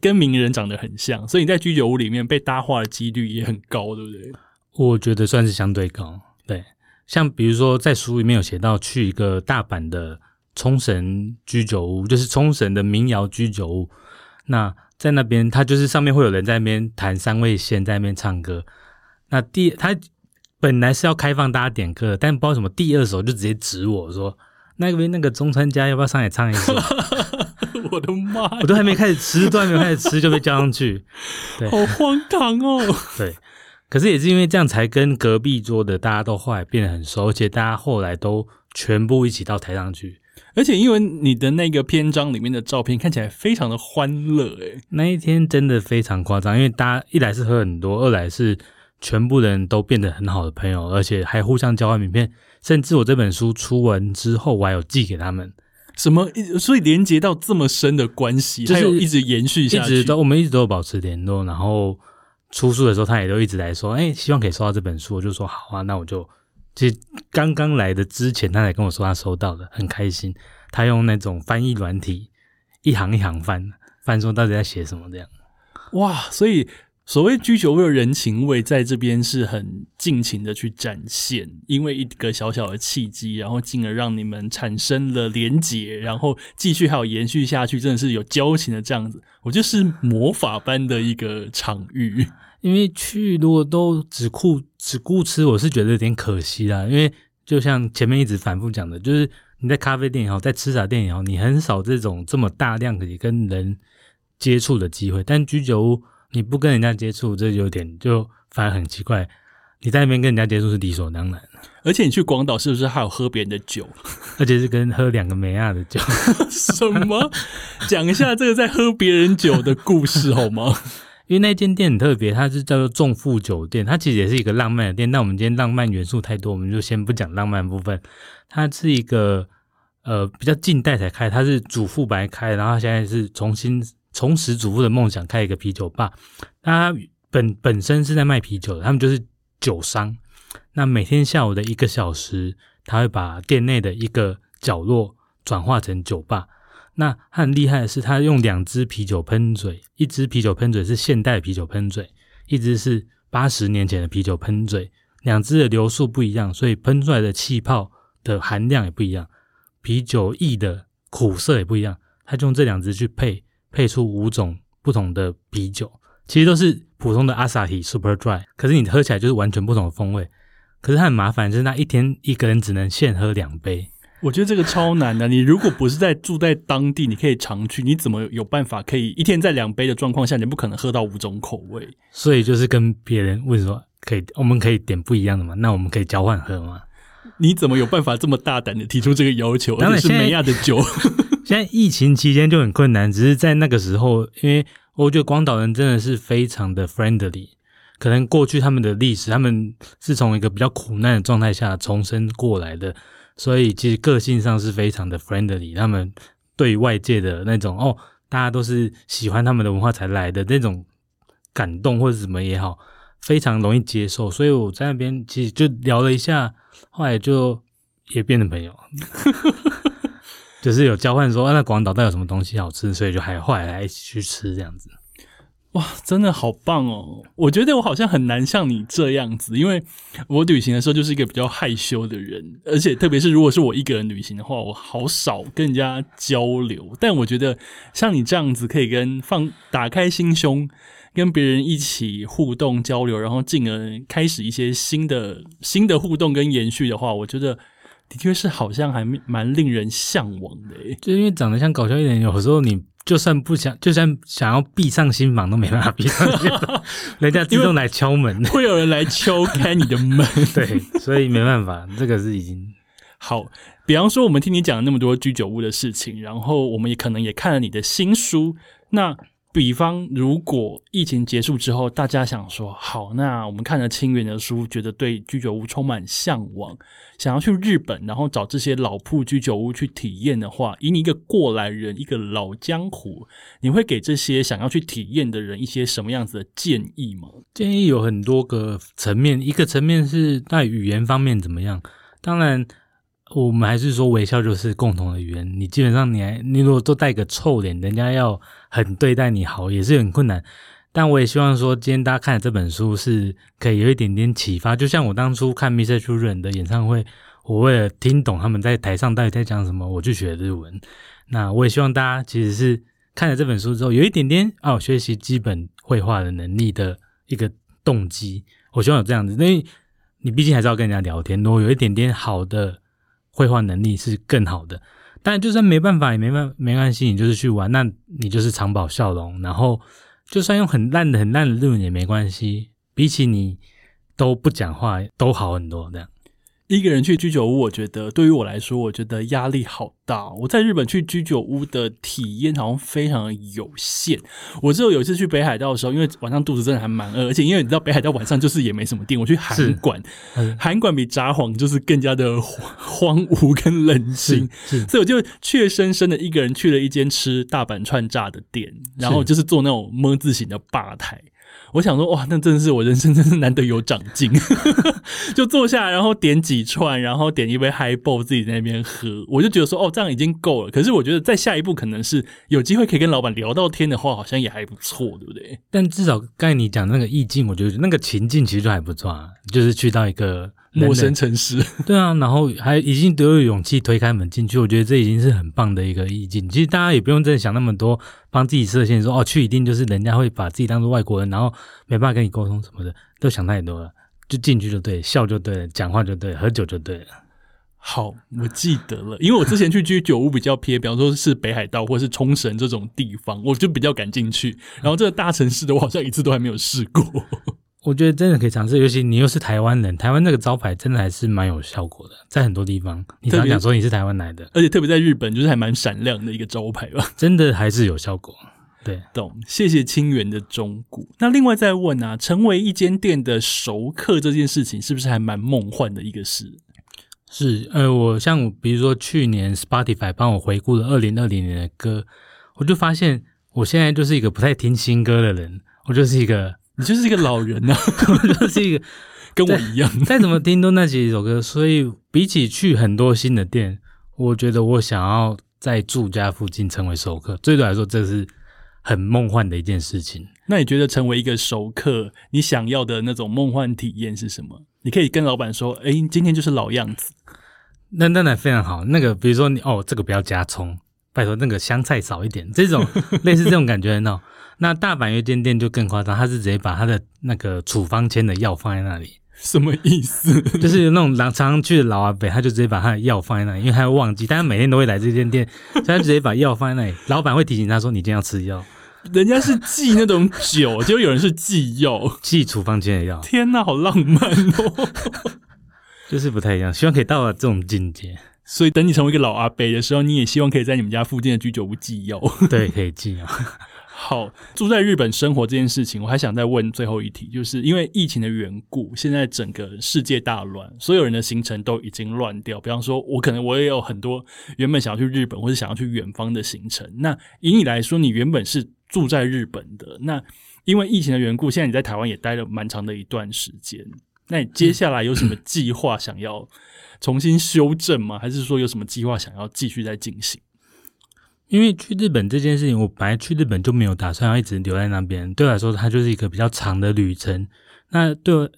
跟名人长得很像，所以你在居酒屋里面被搭话的几率也很高，对不对？我觉得算是相对高。对，像比如说在书里面有写到去一个大阪的冲绳居酒屋，就是冲绳的民谣居酒屋。那在那边，他就是上面会有人在那边弹三味线，在那边唱歌。那第他本来是要开放大家点歌的，但不知道为什么第二首就直接指我说：“那边那个中川家要不要上来唱一首？” 我的妈，我都还没开始吃，都还没有开始吃就被叫上去。对好荒唐哦！对，可是也是因为这样，才跟隔壁桌的大家都后来变得很熟，而且大家后来都全部一起到台上去。而且因为你的那个篇章里面的照片看起来非常的欢乐，诶，那一天真的非常夸张，因为大家一来是喝很多，二来是全部人都变得很好的朋友，而且还互相交换名片，甚至我这本书出完之后，我还有寄给他们，什么？所以连接到这么深的关系，就是还有一直延续下去，直都我们一直都有保持联络，然后出书的时候，他也都一直来说，哎、希望可以收到这本书，我就说好啊，那我就其实刚刚来的之前，他才跟我说他收到了，很开心。他用那种翻译软体，一行一行翻翻，说到底在写什么这样。哇！所以所谓居酒屋的人情味，在这边是很尽情的去展现，因为一个小小的契机，然后进而让你们产生了连结，然后继续还有延续下去，真的是有交情的这样子。我就是魔法般的一个场域。因为去如果都只顾只顾吃，我是觉得有点可惜啦。因为就像前面一直反复讲的，就是你在咖啡店也好，在吃茶店也好，你很少这种这么大量可以跟人接触的机会。但居酒屋你不跟人家接触，这有点就反而很奇怪。你在那边跟人家接触是理所当然，而且你去广岛是不是还有喝别人的酒？而且是跟喝两个美亚的酒。什么？讲一下这个在喝别人酒的故事好吗？因为那间店很特别，它是叫做众富酒店，它其实也是一个浪漫的店。但我们今天浪漫元素太多，我们就先不讲浪漫部分。它是一个呃比较近代才开，它是祖父白开，然后现在是重新重拾祖父的梦想，开一个啤酒吧。它本本身是在卖啤酒的，他们就是酒商。那每天下午的一个小时，他会把店内的一个角落转化成酒吧。那他很厉害的是，他用两支啤酒喷嘴，一支啤酒喷嘴是现代啤酒喷嘴，一支是八十年前的啤酒喷嘴，两支的流速不一样，所以喷出来的气泡的含量也不一样，啤酒液的苦涩也不一样。他就用这两支去配，配出五种不同的啤酒，其实都是普通的阿萨提 Super Dry，可是你喝起来就是完全不同的风味。可是它很麻烦，就是那一天一个人只能限喝两杯。我觉得这个超难的。你如果不是在住在当地，你可以常去，你怎么有办法可以一天在两杯的状况下，你不可能喝到五种口味？所以就是跟别人问说，可以，我们可以点不一样的吗？那我们可以交换喝吗？你怎么有办法这么大胆的提出这个要求？而且是美亚的酒。现在疫情期间就很困难，只是在那个时候，因为我觉得广岛人真的是非常的 friendly。可能过去他们的历史，他们是从一个比较苦难的状态下重生过来的。所以其实个性上是非常的 friendly，他们对外界的那种哦，大家都是喜欢他们的文化才来的那种感动或者什么也好，非常容易接受。所以我在那边其实就聊了一下，后来就也变成朋友，就是有交换说那广岛到底有什么东西好吃，所以就还后来一起去吃这样子。哇，真的好棒哦！我觉得我好像很难像你这样子，因为我旅行的时候就是一个比较害羞的人，而且特别是如果是我一个人旅行的话，我好少跟人家交流。但我觉得像你这样子，可以跟放打开心胸，跟别人一起互动交流，然后进而开始一些新的新的互动跟延续的话，我觉得的确是好像还蛮令人向往的。就因为长得像搞笑一点，有时候你。就算不想，就算想要闭上心房都没办法闭上，人家自动来敲门，会有人来敲开你的门，对，所以没办法，这个是已经好。比方说，我们听你讲了那么多居酒屋的事情，然后我们也可能也看了你的新书，那。比方，如果疫情结束之后，大家想说好，那我们看了清源的书，觉得对居酒屋充满向往，想要去日本，然后找这些老铺居酒屋去体验的话，以你一个过来人，一个老江湖，你会给这些想要去体验的人一些什么样子的建议吗？建议有很多个层面，一个层面是在语言方面怎么样，当然。我们还是说微笑就是共同的语言。你基本上，你还你如果都带个臭脸，人家要很对待你好，也是很困难。但我也希望说，今天大家看的这本书是可以有一点点启发。就像我当初看 Mr. c h u r e n 的演唱会，我为了听懂他们在台上到底在讲什么，我去学日文。那我也希望大家其实是看了这本书之后，有一点点哦，学习基本绘画的能力的一个动机。我希望有这样子，因为你毕竟还是要跟人家聊天，如果有一点点好的。绘画能力是更好的，但就算没办法也没办没关系，你就是去玩，那你就是藏宝笑容，然后就算用很烂的很烂的日文也没关系，比起你都不讲话都好很多这样。一个人去居酒屋，我觉得对于我来说，我觉得压力好大。我在日本去居酒屋的体验好像非常有限。我只有有一次去北海道的时候，因为晚上肚子真的还蛮饿，而且因为你知道北海道晚上就是也没什么店，我去韩馆，韩馆比札幌就是更加的荒芜跟冷清，所以我就怯生生的一个人去了一间吃大阪串炸的店，然后就是做那种么字形的吧台。我想说，哇，那真的是我人生真是难得有长进，就坐下，然后点几串，然后点一杯 High Ball，自己在那边喝，我就觉得说，哦，这样已经够了。可是我觉得在下一步可能是有机会可以跟老板聊到天的话，好像也还不错，对不对？但至少刚才你讲那个意境，我觉得那个情境其实就还不错，啊，就是去到一个。陌生城市，对啊，然后还已经都有勇气推开门进去，我觉得这已经是很棒的一个意境。其实大家也不用真的想那么多，帮自己设限，说哦去一定就是人家会把自己当做外国人，然后没办法跟你沟通什么的，都想太多了，就进去就对，笑就对了，讲话就对，喝酒就对了。好，我记得了，因为我之前去居酒屋比较偏，比方说是北海道或是冲绳这种地方，我就比较敢进去。然后这个大城市的，我好像一次都还没有试过。我觉得真的可以尝试，尤其你又是台湾人，台湾那个招牌真的还是蛮有效果的，在很多地方，你常讲说你是台湾来的，而且特别在日本，就是还蛮闪亮的一个招牌吧，真的还是有效果。对，懂。谢谢清源的中古。那另外再问啊，成为一间店的熟客这件事情，是不是还蛮梦幻的一个事？是，呃，我像比如说去年 Spotify 帮我回顾了二零二零年的歌，我就发现我现在就是一个不太听新歌的人，我就是一个。你就是一个老人 呐，就是一个 跟我一样，再怎么听都那几首歌。所以比起去很多新的店，我觉得我想要在住家附近成为熟客，对我来说这是很梦幻的一件事情。那你觉得成为一个熟客，你想要的那种梦幻体验是什么？你可以跟老板说：“哎，今天就是老样子。”那那那非常好。那个比如说你哦，这个不要加葱，拜托那个香菜少一点，这种 类似这种感觉很好。那大阪有一间店就更夸张，他是直接把他的那个处方签的药放在那里，什么意思？就是那种常常去的老阿伯，他就直接把他的药放在那里，因为他会忘记，但他每天都会来这间店，所以他直接把药放在那里。老板会提醒他说：“你今天要吃药。人家是寄那种酒，结果有人是寄药”，寄处方签的药，天哪，好浪漫哦！就是不太一样。希望可以到了这种境界，所以等你成为一个老阿伯的时候，你也希望可以在你们家附近的居酒屋寄药。对，可以寄啊。好，住在日本生活这件事情，我还想再问最后一题，就是因为疫情的缘故，现在整个世界大乱，所有人的行程都已经乱掉。比方说，我可能我也有很多原本想要去日本或者想要去远方的行程。那以你来说，你原本是住在日本的，那因为疫情的缘故，现在你在台湾也待了蛮长的一段时间。那你接下来有什么计划想要重新修正吗？还是说有什么计划想要继续在进行？因为去日本这件事情，我本来去日本就没有打算要一直留在那边。对我来说，它就是一个比较长的旅程。那对我，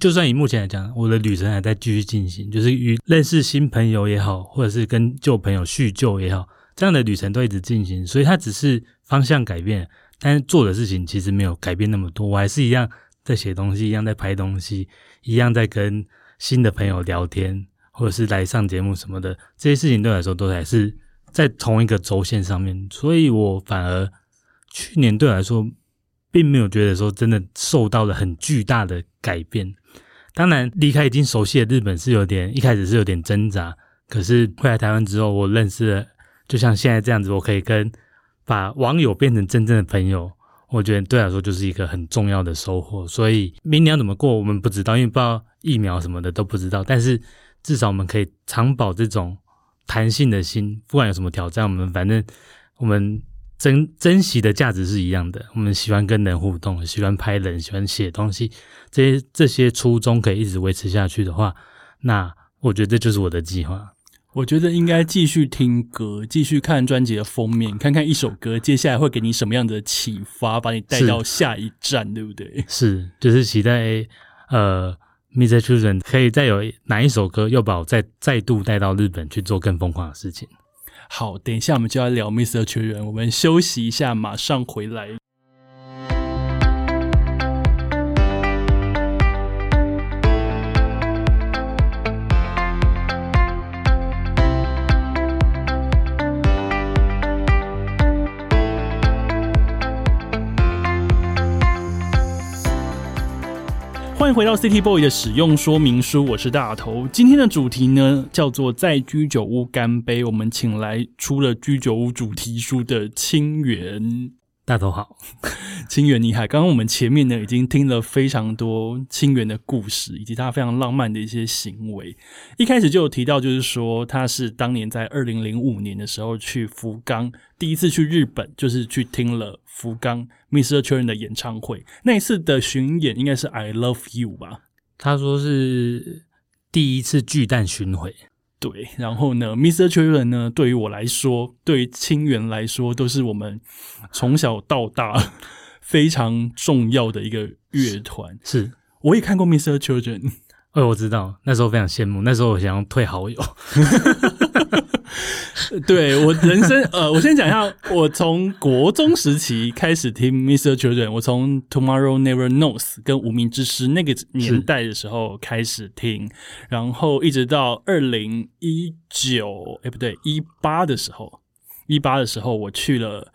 就算以目前来讲，我的旅程还在继续进行，就是与认识新朋友也好，或者是跟旧朋友叙旧也好，这样的旅程都一直进行。所以它只是方向改变，但是做的事情其实没有改变那么多。我还是一样在写东西，一样在拍东西，一样在跟新的朋友聊天，或者是来上节目什么的。这些事情对我来说都还是。在同一个轴线上面，所以我反而去年对我来说，并没有觉得说真的受到了很巨大的改变。当然，离开已经熟悉的日本是有点一开始是有点挣扎，可是回来台湾之后，我认识了，就像现在这样子，我可以跟把网友变成真正的朋友，我觉得对我来说就是一个很重要的收获。所以明年要怎么过，我们不知道，因为不知道疫苗什么的都不知道，但是至少我们可以长保这种。弹性的心，不管有什么挑战，我们反正我们珍珍惜的价值是一样的。我们喜欢跟人互动，喜欢拍人，喜欢写东西，这些这些初衷可以一直维持下去的话，那我觉得这就是我的计划。我觉得应该继续听歌，继续看专辑的封面，看看一首歌接下来会给你什么样的启发，把你带到下一站，对不对？是，就是期待呃。Mr. Children 可以再有哪一首歌又把我再再度带到日本去做更疯狂的事情？好，等一下我们就要聊 Mr. Children，我们休息一下，马上回来。欢迎回到 City Boy 的使用说明书，我是大头。今天的主题呢叫做在居酒屋干杯。我们请来出了居酒屋主题书的清源。大头好，清源你好。刚刚我们前面呢已经听了非常多清源的故事，以及他非常浪漫的一些行为。一开始就有提到，就是说他是当年在二零零五年的时候去福冈，第一次去日本，就是去听了福冈 Mr. Children 的演唱会。那一次的巡演应该是 I Love You 吧？他说是第一次巨蛋巡回。对，然后呢，Mr. Children 呢，对于我来说，对于清源来说，都是我们从小到大 非常重要的一个乐团。是，我也看过 Mr. Children，哦，我知道，那时候非常羡慕，那时候我想要退好友。对我人生，呃，我先讲一下，我从国中时期开始听 Mr. Children，我从 Tomorrow Never Knows 跟无名之师那个年代的时候开始听，然后一直到二零一九，哎，不对，一八的时候，一八的时候我去了。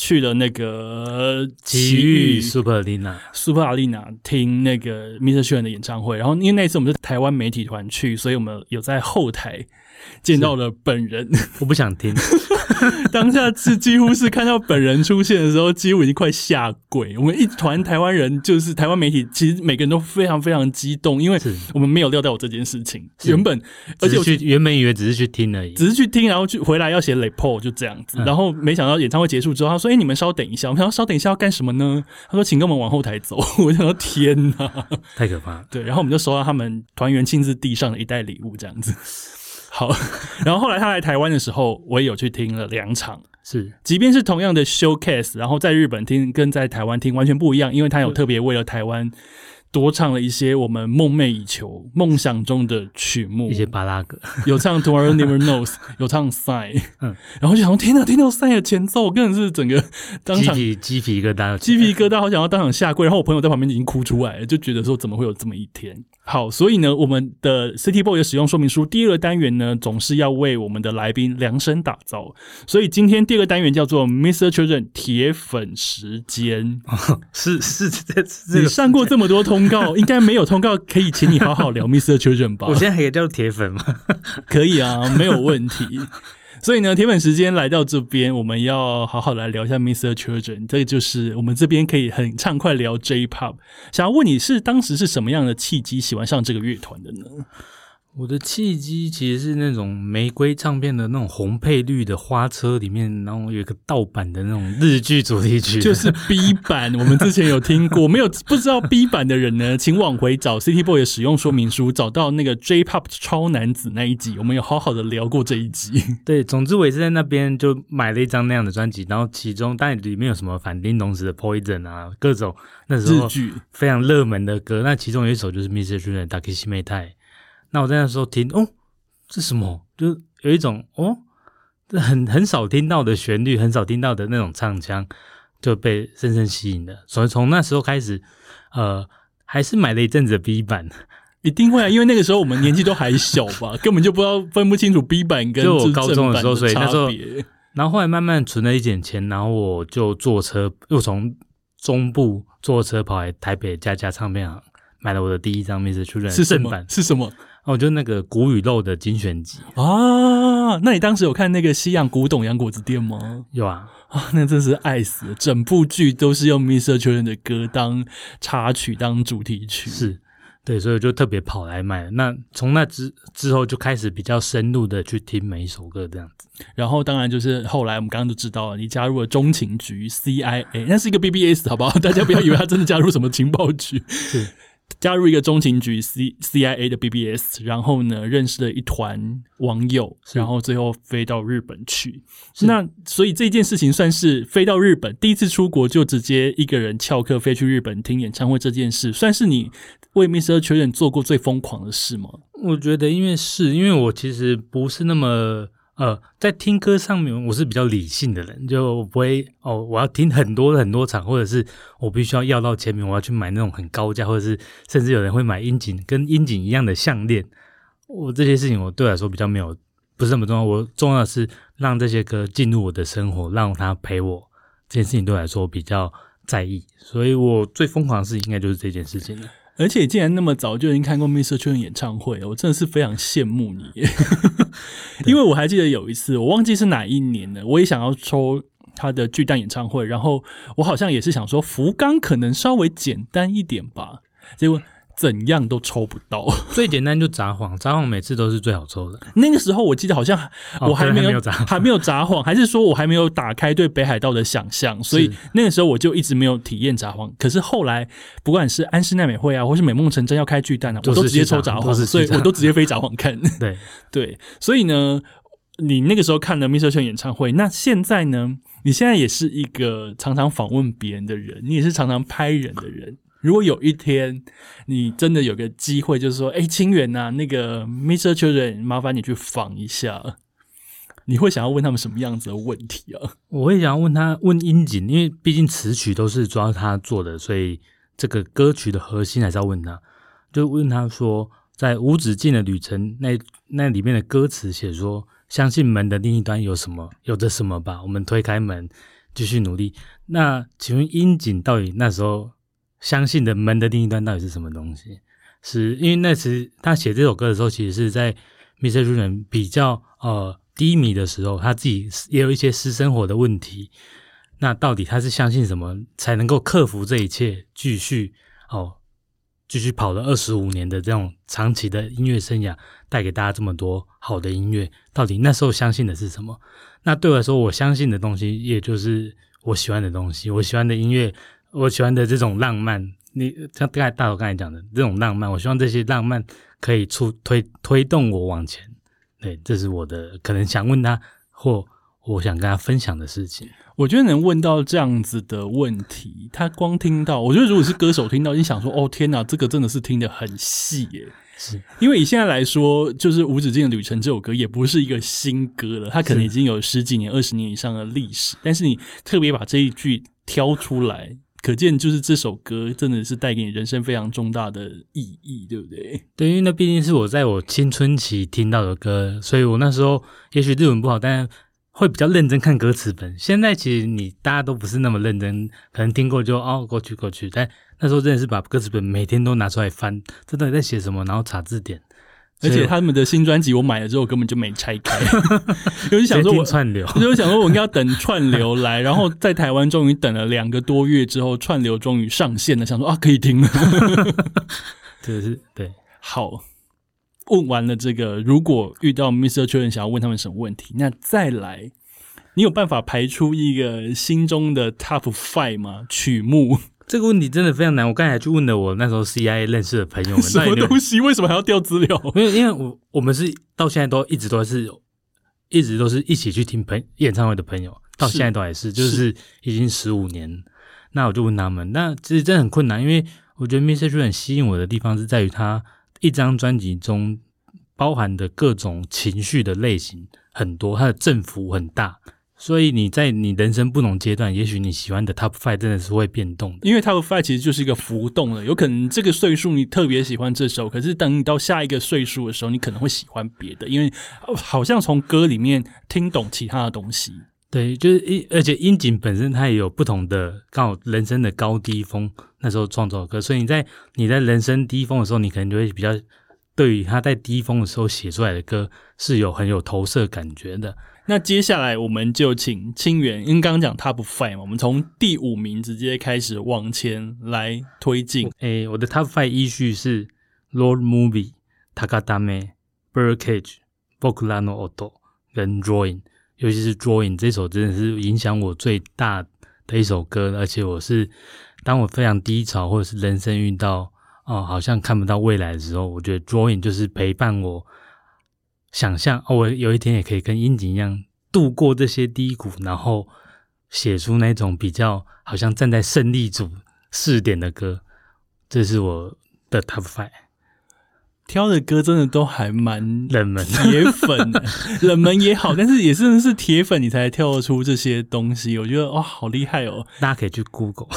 去了那个奇遇 Super Arena，Super Arena 听那个 Mr. Children 的演唱会，然后因为那次我们是台湾媒体团去，所以我们有在后台。见到了本人，我不想听。当下是几乎是看到本人出现的时候，几乎已经快下跪。我们一团台湾人，就是台湾媒体，其实每个人都非常非常激动，因为我们没有料到我这件事情。原本而且去原本以为只是去听而已，只是去听，然后去回来要写 report 就这样子。然后没想到演唱会结束之后，他说：“哎，你们稍等一下。”我们想稍等一下要干什么呢？他说：“请跟我们往后台走。” 我想说：“天哪，太可怕！”对，然后我们就收到他们团员亲自递上的一袋礼物，这样子。好，然后后来他来台湾的时候，我也有去听了两场。是，即便是同样的 showcase，然后在日本听跟在台湾听完全不一样，因为他有特别为了台湾多唱了一些我们梦寐以求、梦想中的曲目，一些巴拉格，有唱 Tomorrow Never Knows，有唱 Sign，嗯然后就想说天哪，听到 Sign 的前奏，我根本是整个当场鸡皮鸡皮疙瘩，鸡皮疙瘩，好想要当场下跪。然后我朋友在旁边已经哭出来了，就觉得说怎么会有这么一天？好，所以呢，我们的 City Boy 的使用说明书第二个单元呢，总是要为我们的来宾量身打造。所以今天第二个单元叫做 Mr. Children 铁粉时间。是是这这你，上过这么多通告，应该没有通告可以请你好好聊 Mr. Children 吧？我现在还可以叫铁粉吗？可以啊，没有问题。所以呢，铁粉时间来到这边，我们要好好来聊一下 Mr. Children。这个就是我们这边可以很畅快聊 J-Pop。想要问你是当时是什么样的契机喜欢上这个乐团的呢？我的契机其实是那种玫瑰唱片的那种红配绿的花车里面，然后有一个盗版的那种日剧主题曲，就是 B 版，我们之前有听过，没有不知道 B 版的人呢，请往回找 City Boy 的使用说明书，找到那个 J-Pop 超男子那一集，我们有好好的聊过这一集。对。总之我也是在那边就买了一张那样的专辑，然后其中当然里面有什么反町隆史的 Poison 啊，各种那时候日剧非常热门的歌。那其中有一首就是 Mr. Children 的 Takeshime Tai。那我在那时候听，哦，这什么？就有一种哦，这很很少听到的旋律，很少听到的那种唱腔，就被深深吸引了。所以从那时候开始，呃，还是买了一阵子的 B 版。一定会啊，因为那个时候我们年纪都还小吧，根本就不知道分不清楚 B 版跟就我高中的时候所以那时候然后后来慢慢存了一点钱，然后我就坐车，又从中部坐车跑来台北佳佳唱片行，买了我的第一张 Mr. Children 是什么正版？。是什么哦，就那个古语录的精选集，啊？那你当时有看那个西洋古董洋果子店吗？有啊，啊，那真是爱死了！整部剧都是用 Mr. Children 的歌当插曲、当主题曲。是对，所以我就特别跑来买。那从那之之后就开始比较深入的去听每一首歌，这样子。然后当然就是后来我们刚刚都知道了，你加入了中情局 CIA，那是一个 BBS 好不好？大家不要以为他真的加入什么情报局，是加入一个中情局 C CIA 的 BBS，然后呢认识了一团网友，然后最后飞到日本去。那所以这件事情算是飞到日本，第一次出国就直接一个人翘课飞去日本听演唱会这件事，算是你为 Mr. Children 做过最疯狂的事吗？我觉得，因为是因为我其实不是那么呃，在听歌上面我是比较理性的人，就我不会哦，我要听很多很多场，或者是我必须要要到签名，我要去买那种很高价，或者是甚至有人会买樱井跟樱井一样的项链。我这些事情我对我来说比较没有不是那么重要，我重要的是让这些歌进入我的生活，让它陪我。这件事情对我来说比较在意，所以我最疯狂的事情应该就是这件事情了。而且竟然那么早就已经看过 Mr. Children 演唱会，我真的是非常羡慕你，因为我还记得有一次，我忘记是哪一年了，我也想要抽他的巨蛋演唱会，然后我好像也是想说福冈可能稍微简单一点吧，结果怎样都抽不到。最简单就札幌，札幌每次都是最好抽的。那个时候我记得好像哦我还没有,、还没有札幌还是说我还没有打开对北海道的想象，所以那个时候我就一直没有体验札幌。可是后来不管是安室奈美惠啊，或是美梦成真要开巨蛋啊，我都直接抽札幌，幌都是去札幌所以我都直接飞札幌看。对，对，所以呢，你那个时候看了 Mr. 圈演唱会，那现在呢？你现在也是一个常常访问别人的人，你也是常常拍人的人。如果有一天你真的有个机会，就是说，哎，清源呐、那个 Mr. Children，麻烦你去访一下，你会想要问他们什么样子的问题啊？我会想要问他问樱井，因为毕竟词曲都是主要他做的，所以这个歌曲的核心还是要问他。就问他说，在无止境的旅程那那里面的歌词写说，相信门的另一端有什么，有着什么吧。我们推开门，继续努力。那请问樱井到底那时候相信的门的另一端到底是什么东西？是因为那时他写这首歌的时候，其实是在 Mr. Children 比较呃低迷的时候，他自己也有一些私生活的问题。那到底他是相信什么才能够克服这一切，继续哦，继续跑了二十五年的这种长期的音乐生涯，带给大家这么多好的音乐？到底那时候相信的是什么？那对我来说，我相信的东西，也就是我喜欢的东西，我喜欢的音乐，我喜欢的这种浪漫。你像刚才大头刚才讲的这种浪漫，我希望这些浪漫可以出推推动我往前。对，这是我的可能想问他，或我想跟他分享的事情。我觉得能问到这样子的问题，他光听到，我觉得如果是歌手听到，你想说，哦天哪，这个真的是听得很细耶。是因为以现在来说，就是《无止境的旅程》这首歌也不是一个新歌了，它可能已经有十几年、二十年以上的历史。但是你特别把这一句挑出来，可见就是这首歌真的是带给你人生非常重大的意义，对不对？对，因为那毕竟是我在我青春期听到的歌，所以我那时候也许日文不好，但会比较认真看歌词本。现在其实你大家都不是那么认真，可能听过就哦过去过去，但那时候真的是把歌词本每天都拿出来翻，这到底在写什么，然后查字典。而且他们的新专辑我买了之后根本就没拆开，有点想说我串流，就想说我应该要等串流来，然后在台湾终于等了两个多月之后，串流终于上线了，想说啊可以听了，这是对。好，问完了这个，如果遇到 Mr. Children 想要问他们什么问题，那再来，你有办法排出一个心中的 Top Five 吗？曲目这个问题真的非常难。我刚才去问了我那时候 CIA 认识的朋友们，什么东西？为什么还要调资料？因为因为我我们是到现在都一直都是一直都是一起去听朋演唱会的朋友，到现在都还是，就是已经十五年。那我就问他们，那其实真的很困难，因为我觉得 Mr. Children 吸引我的地方是在于他一张专辑中包含的各种情绪的类型很多，它的振幅很大。所以你在你人生不同阶段，也许你喜欢的 Top Five 真的是会变动的。因为 Top Five 其实就是一个浮动的，有可能这个岁数你特别喜欢这首，可是等你到下一个岁数的时候，你可能会喜欢别的，因为好像从歌里面听懂其他的东西。对，就是一而且音景本身它也有不同的刚好人生的高低峰，那时候创作歌，所以你在你在人生低峰的时候，你可能就会比较对于他在低峰的时候写出来的歌是有很有投射感觉的。那接下来我们就请清源，因为刚刚讲 Top Five 嘛，我们从第五名直接开始往前来推进。诶，我的 Top Five 依序是 Lord Movie、Takadame、Birdcage、Vocalano Auto 跟 Drawing，尤其是 Drawing 这首真的是影响我最大的一首歌，而且我是当我非常低潮或者是人生遇到哦好像看不到未来的时候，我觉得 Drawing 就是陪伴我。想象哦，我有一天也可以跟樱井一样度过这些低谷，然后写出那种比较好像站在胜利组试点的歌。这是我的 Top Five。挑的歌真的都还蛮冷门，铁粉，冷门也好，但是也真的是铁粉，你才挑得出这些东西。我觉得哇，好厉害哦！大家可以去 Google。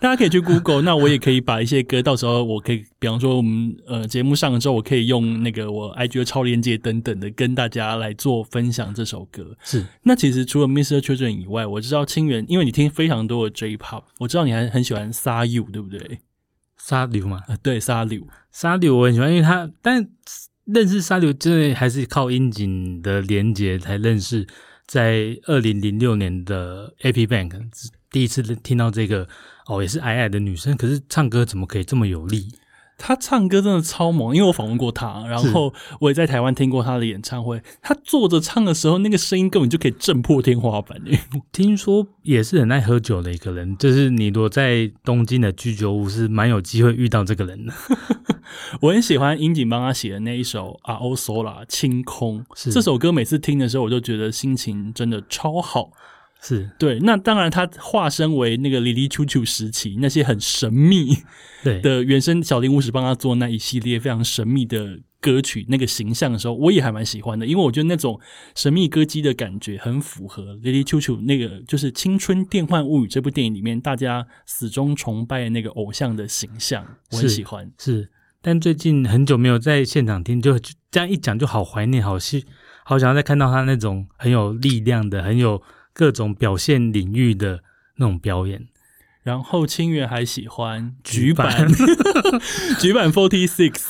大家可以去 Google，那我也可以把一些歌，到时候我可以，比方说我们呃节目上了之后，我可以用那个我 IG 的超链接等等的，跟大家来做分享这首歌。是，那其实除了 Mr. Children 以外，我知道清源，因为你听非常多的 J-Pop，我知道你还很喜欢沙 U，对不对？沙流嘛，呃，对，沙流，沙流我很喜欢，因为他，但认识沙流真的还是靠樱井的连接才认识，在二零零六年的 AP Bank 第一次听到这个。哦，也是矮矮的女生，可是唱歌怎么可以这么有力？她唱歌真的超猛，因为我访问过她，然后我也在台湾听过她的演唱会。她坐着唱的时候，那个声音根本就可以震破天花板。听说也是很爱喝酒的一个人，就是你如果在东京的居酒屋，是蛮有机会遇到这个人的。我很喜欢樱井帮他写的那一首《阿欧索拉清空》，这首歌每次听的时候，我就觉得心情真的超好。是对，那当然，他化身为那个里里楚楚时期那些很神秘对的原生小林巫师帮他做那一系列非常神秘的歌曲那个形象的时候，我也还蛮喜欢的，因为我觉得那种神秘歌姬的感觉很符合里里楚楚那个就是《青春电幻物语》这部电影里面大家始终崇拜那个偶像的形象，我很喜欢。是，但最近很久没有在现场听，就这样一讲就好怀念，好希好想要再看到他那种很有力量的，很有。各种表现领域的那种表演，然后清源还喜欢局版，局版 Forty Six，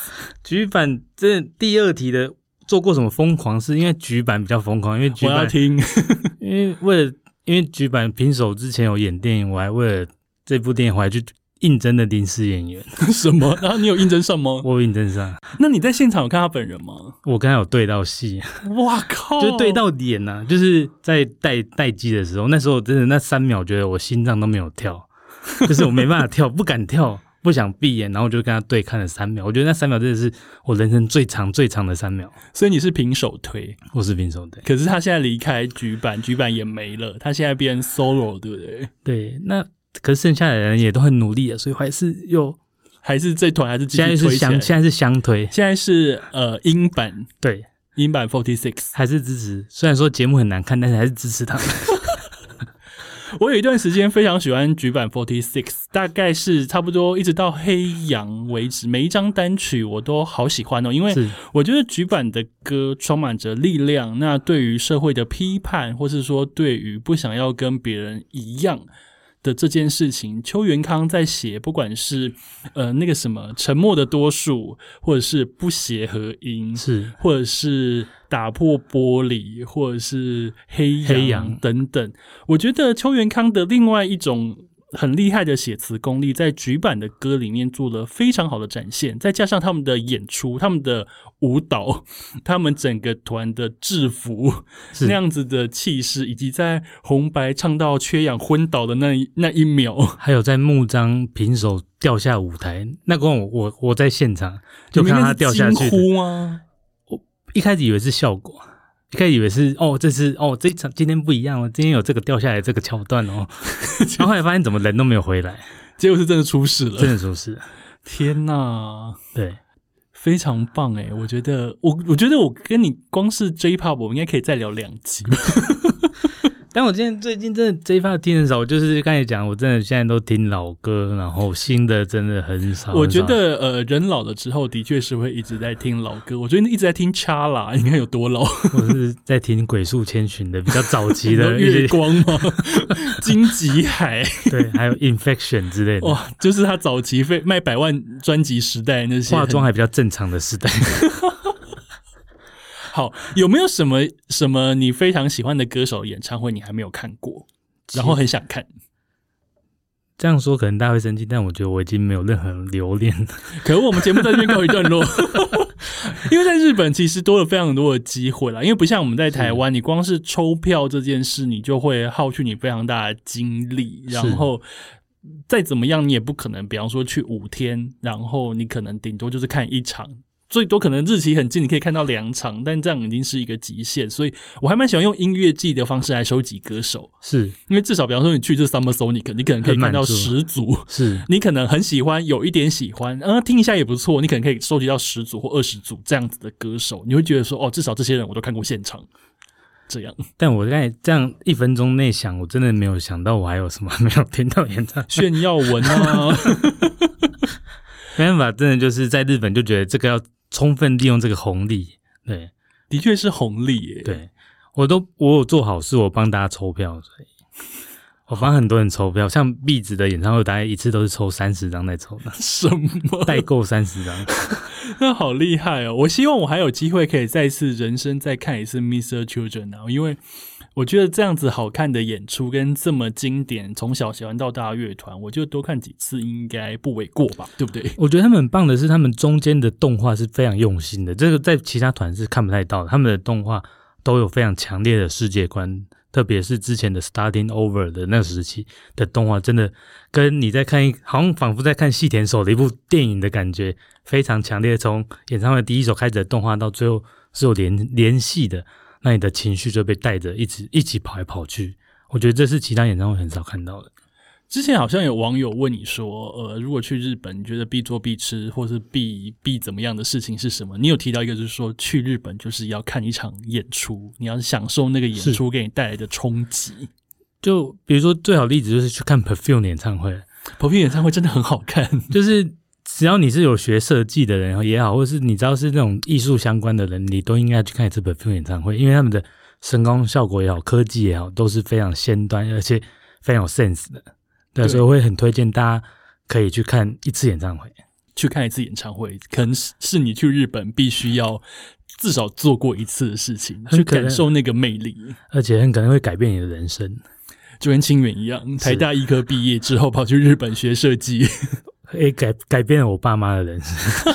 局版这第二题的做过什么疯狂事？因为局版比较疯狂，因为我要听，因为为了因为局版平手之前有演电影，我还为了这部电影我还去。应征的临时演员 什么？然后你有应征上吗？我应征上。那你在现场有看他本人吗？我刚才有对到戏。哇靠！就对到脸呐！就是在待待机的时候，那时候真的那三秒，觉得我心脏都没有跳，就是我没办法跳，不敢跳。不想闭眼，然后我就跟他对看了三秒。我觉得那三秒真的是我人生最长最长的三秒。所以你是平手推，我是平手推。可是他现在离开局版，局版也没了，他现在变 solo，对不对？对，那可是剩下的人也都很努力啊，所以还是又还是这团还是现在是相现在是相推，现在是呃英版对，英版 Forty Six。还是支持。虽然说节目很难看，但是还是支持他们。我有一段时间非常喜欢局版 Forty Six，大概是差不多一直到黑羊为止，每一张单曲我都好喜欢哦，因为我觉得局版的歌充满着力量，那对于社会的批判，或是说对于不想要跟别人一样的这件事情，邱元康在写，不管是呃那个什么沉默的多数，或者是不协和音，是或者是打破玻璃，或者是黑黑羊羊等等。我觉得邱元康的另外一种很厉害的写词功力，在局版的歌里面做了非常好的展现，再加上他们的演出、他们的舞蹈、他们整个团的制服那样子的气势，以及在红白唱到缺氧昏倒的那一那一秒，还有在木章平手掉下舞台，那个我我我在现场就看他掉下去的，惊呼吗？一开始以为是效果，一开始以为是哦，这是哦这一场今天不一样了，今天有这个掉下来这个桥段哦，然后后来发现怎么人都没有回来，结果是真的出事了，真的出事了，天哪！对，非常棒诶，我觉得我我觉得我跟你光是 J-pop，我们应该可以再聊两集。但我今天最近真的这一发听很少，我就是刚才讲，我真的现在都听老歌，然后新的真的很少。我觉得呃，人老了之后，的确是会一直在听老歌。我最近一直在听 Chala，你看有多老？我是在听鬼宿千寻的 比较早期的一月，光吗？荆棘海 对，还有 Infection 之类的，哇，就是他早期非卖百万专辑时代那些化妆还比较正常的时代。好。有没有什么什么你非常喜欢的歌手演唱会你还没有看过，然后很想看？这样说可能大家会生气，但我觉得我已经没有任何留恋了。可是我们节目在这边告一段落，因为在日本其实多了非常多的机会啦。因为不像我们在台湾，你光是抽票这件事，你就会耗去你非常大的精力，然后再怎么样，你也不可能，比方说去五天，然后你可能顶多就是看一场。最多可能日期很近，你可以看到两场，但这样已经是一个极限，所以我还蛮喜欢用音乐季的方式来收集歌手，是因为至少比方说你去这 Summer Sonic，你可能可以看到十组，是，你可能很喜欢，有一点喜欢，呃，听一下也不错。你可能可以收集到十组或二十组这样子的歌手，你会觉得说，哦，至少这些人我都看过现场。这样但我刚才这样一分钟内想，我真的没有想到我还有什么没有听到演唱。炫耀文啊，没办法，真的就是在日本就觉得这个要充分利用这个红利。对的确是红利耶。，对，我都我有做好事，我帮大家抽票，所以我帮很多人抽票。像壁纸的演唱会，大概一次都是抽三十张在抽的，什么？代购三十张。那好厉害哦！我希望我还有机会可以再次人生再看一次 Mr. Children 啊，因为我觉得这样子好看的演出跟这么经典，从小喜欢到大的乐团，我觉得多看几次应该不为过吧，对不对？我觉得他们很棒的是，他们中间的动画是非常用心的，这个在其他团是看不太到的。他们的动画都有非常强烈的世界观，特别是之前的 Starting Over 的那时期的动画，真的跟你在看一，好像仿佛在看细田守的一部电影的感觉，非常强烈。从演唱会第一首开始的动画到最后是有联联系的，那你的情绪就被带着一直一起跑来跑去。我觉得这是其他演唱会很少看到的。之前好像有网友问你说，呃，如果去日本，你觉得必做必吃，或是必必怎么样的事情是什么？你有提到一个，就是说去日本就是要看一场演出，你要享受那个演出给你带来的冲击。就比如说最好例子就是去看 Perfume 演唱会，，Perfume 演唱会真的很好看，就是只要你是有学设计的人也好，或者是你知道是那种艺术相关的人，你都应该去看一次 Perfume 演唱会，因为他们的声光效果也好，科技也好，都是非常先端，而且非常有 sense 的。对，对所以我会很推荐大家可以去看一次演唱会。去看一次演唱会，可能是是你去日本必须要至少做过一次的事情，去感受那个魅力。而且很可能会改变你的人生，就跟清远一样，台大医科毕业之后跑去日本学设计，诶，改改变了我爸妈的人生。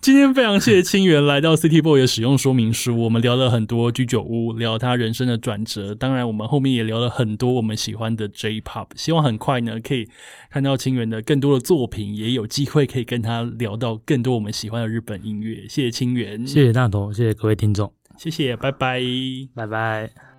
今天非常谢谢清源来到 City Boy 的使用说明书，我们聊了很多居酒屋，聊他人生的转折，当然我们后面也聊了很多我们喜欢的 J Pop，希望很快呢可以看到清源的更多的作品，也有机会可以跟他聊到更多我们喜欢的日本音乐。谢谢清源，谢谢大头，谢谢各位听众，谢谢，拜拜，拜拜。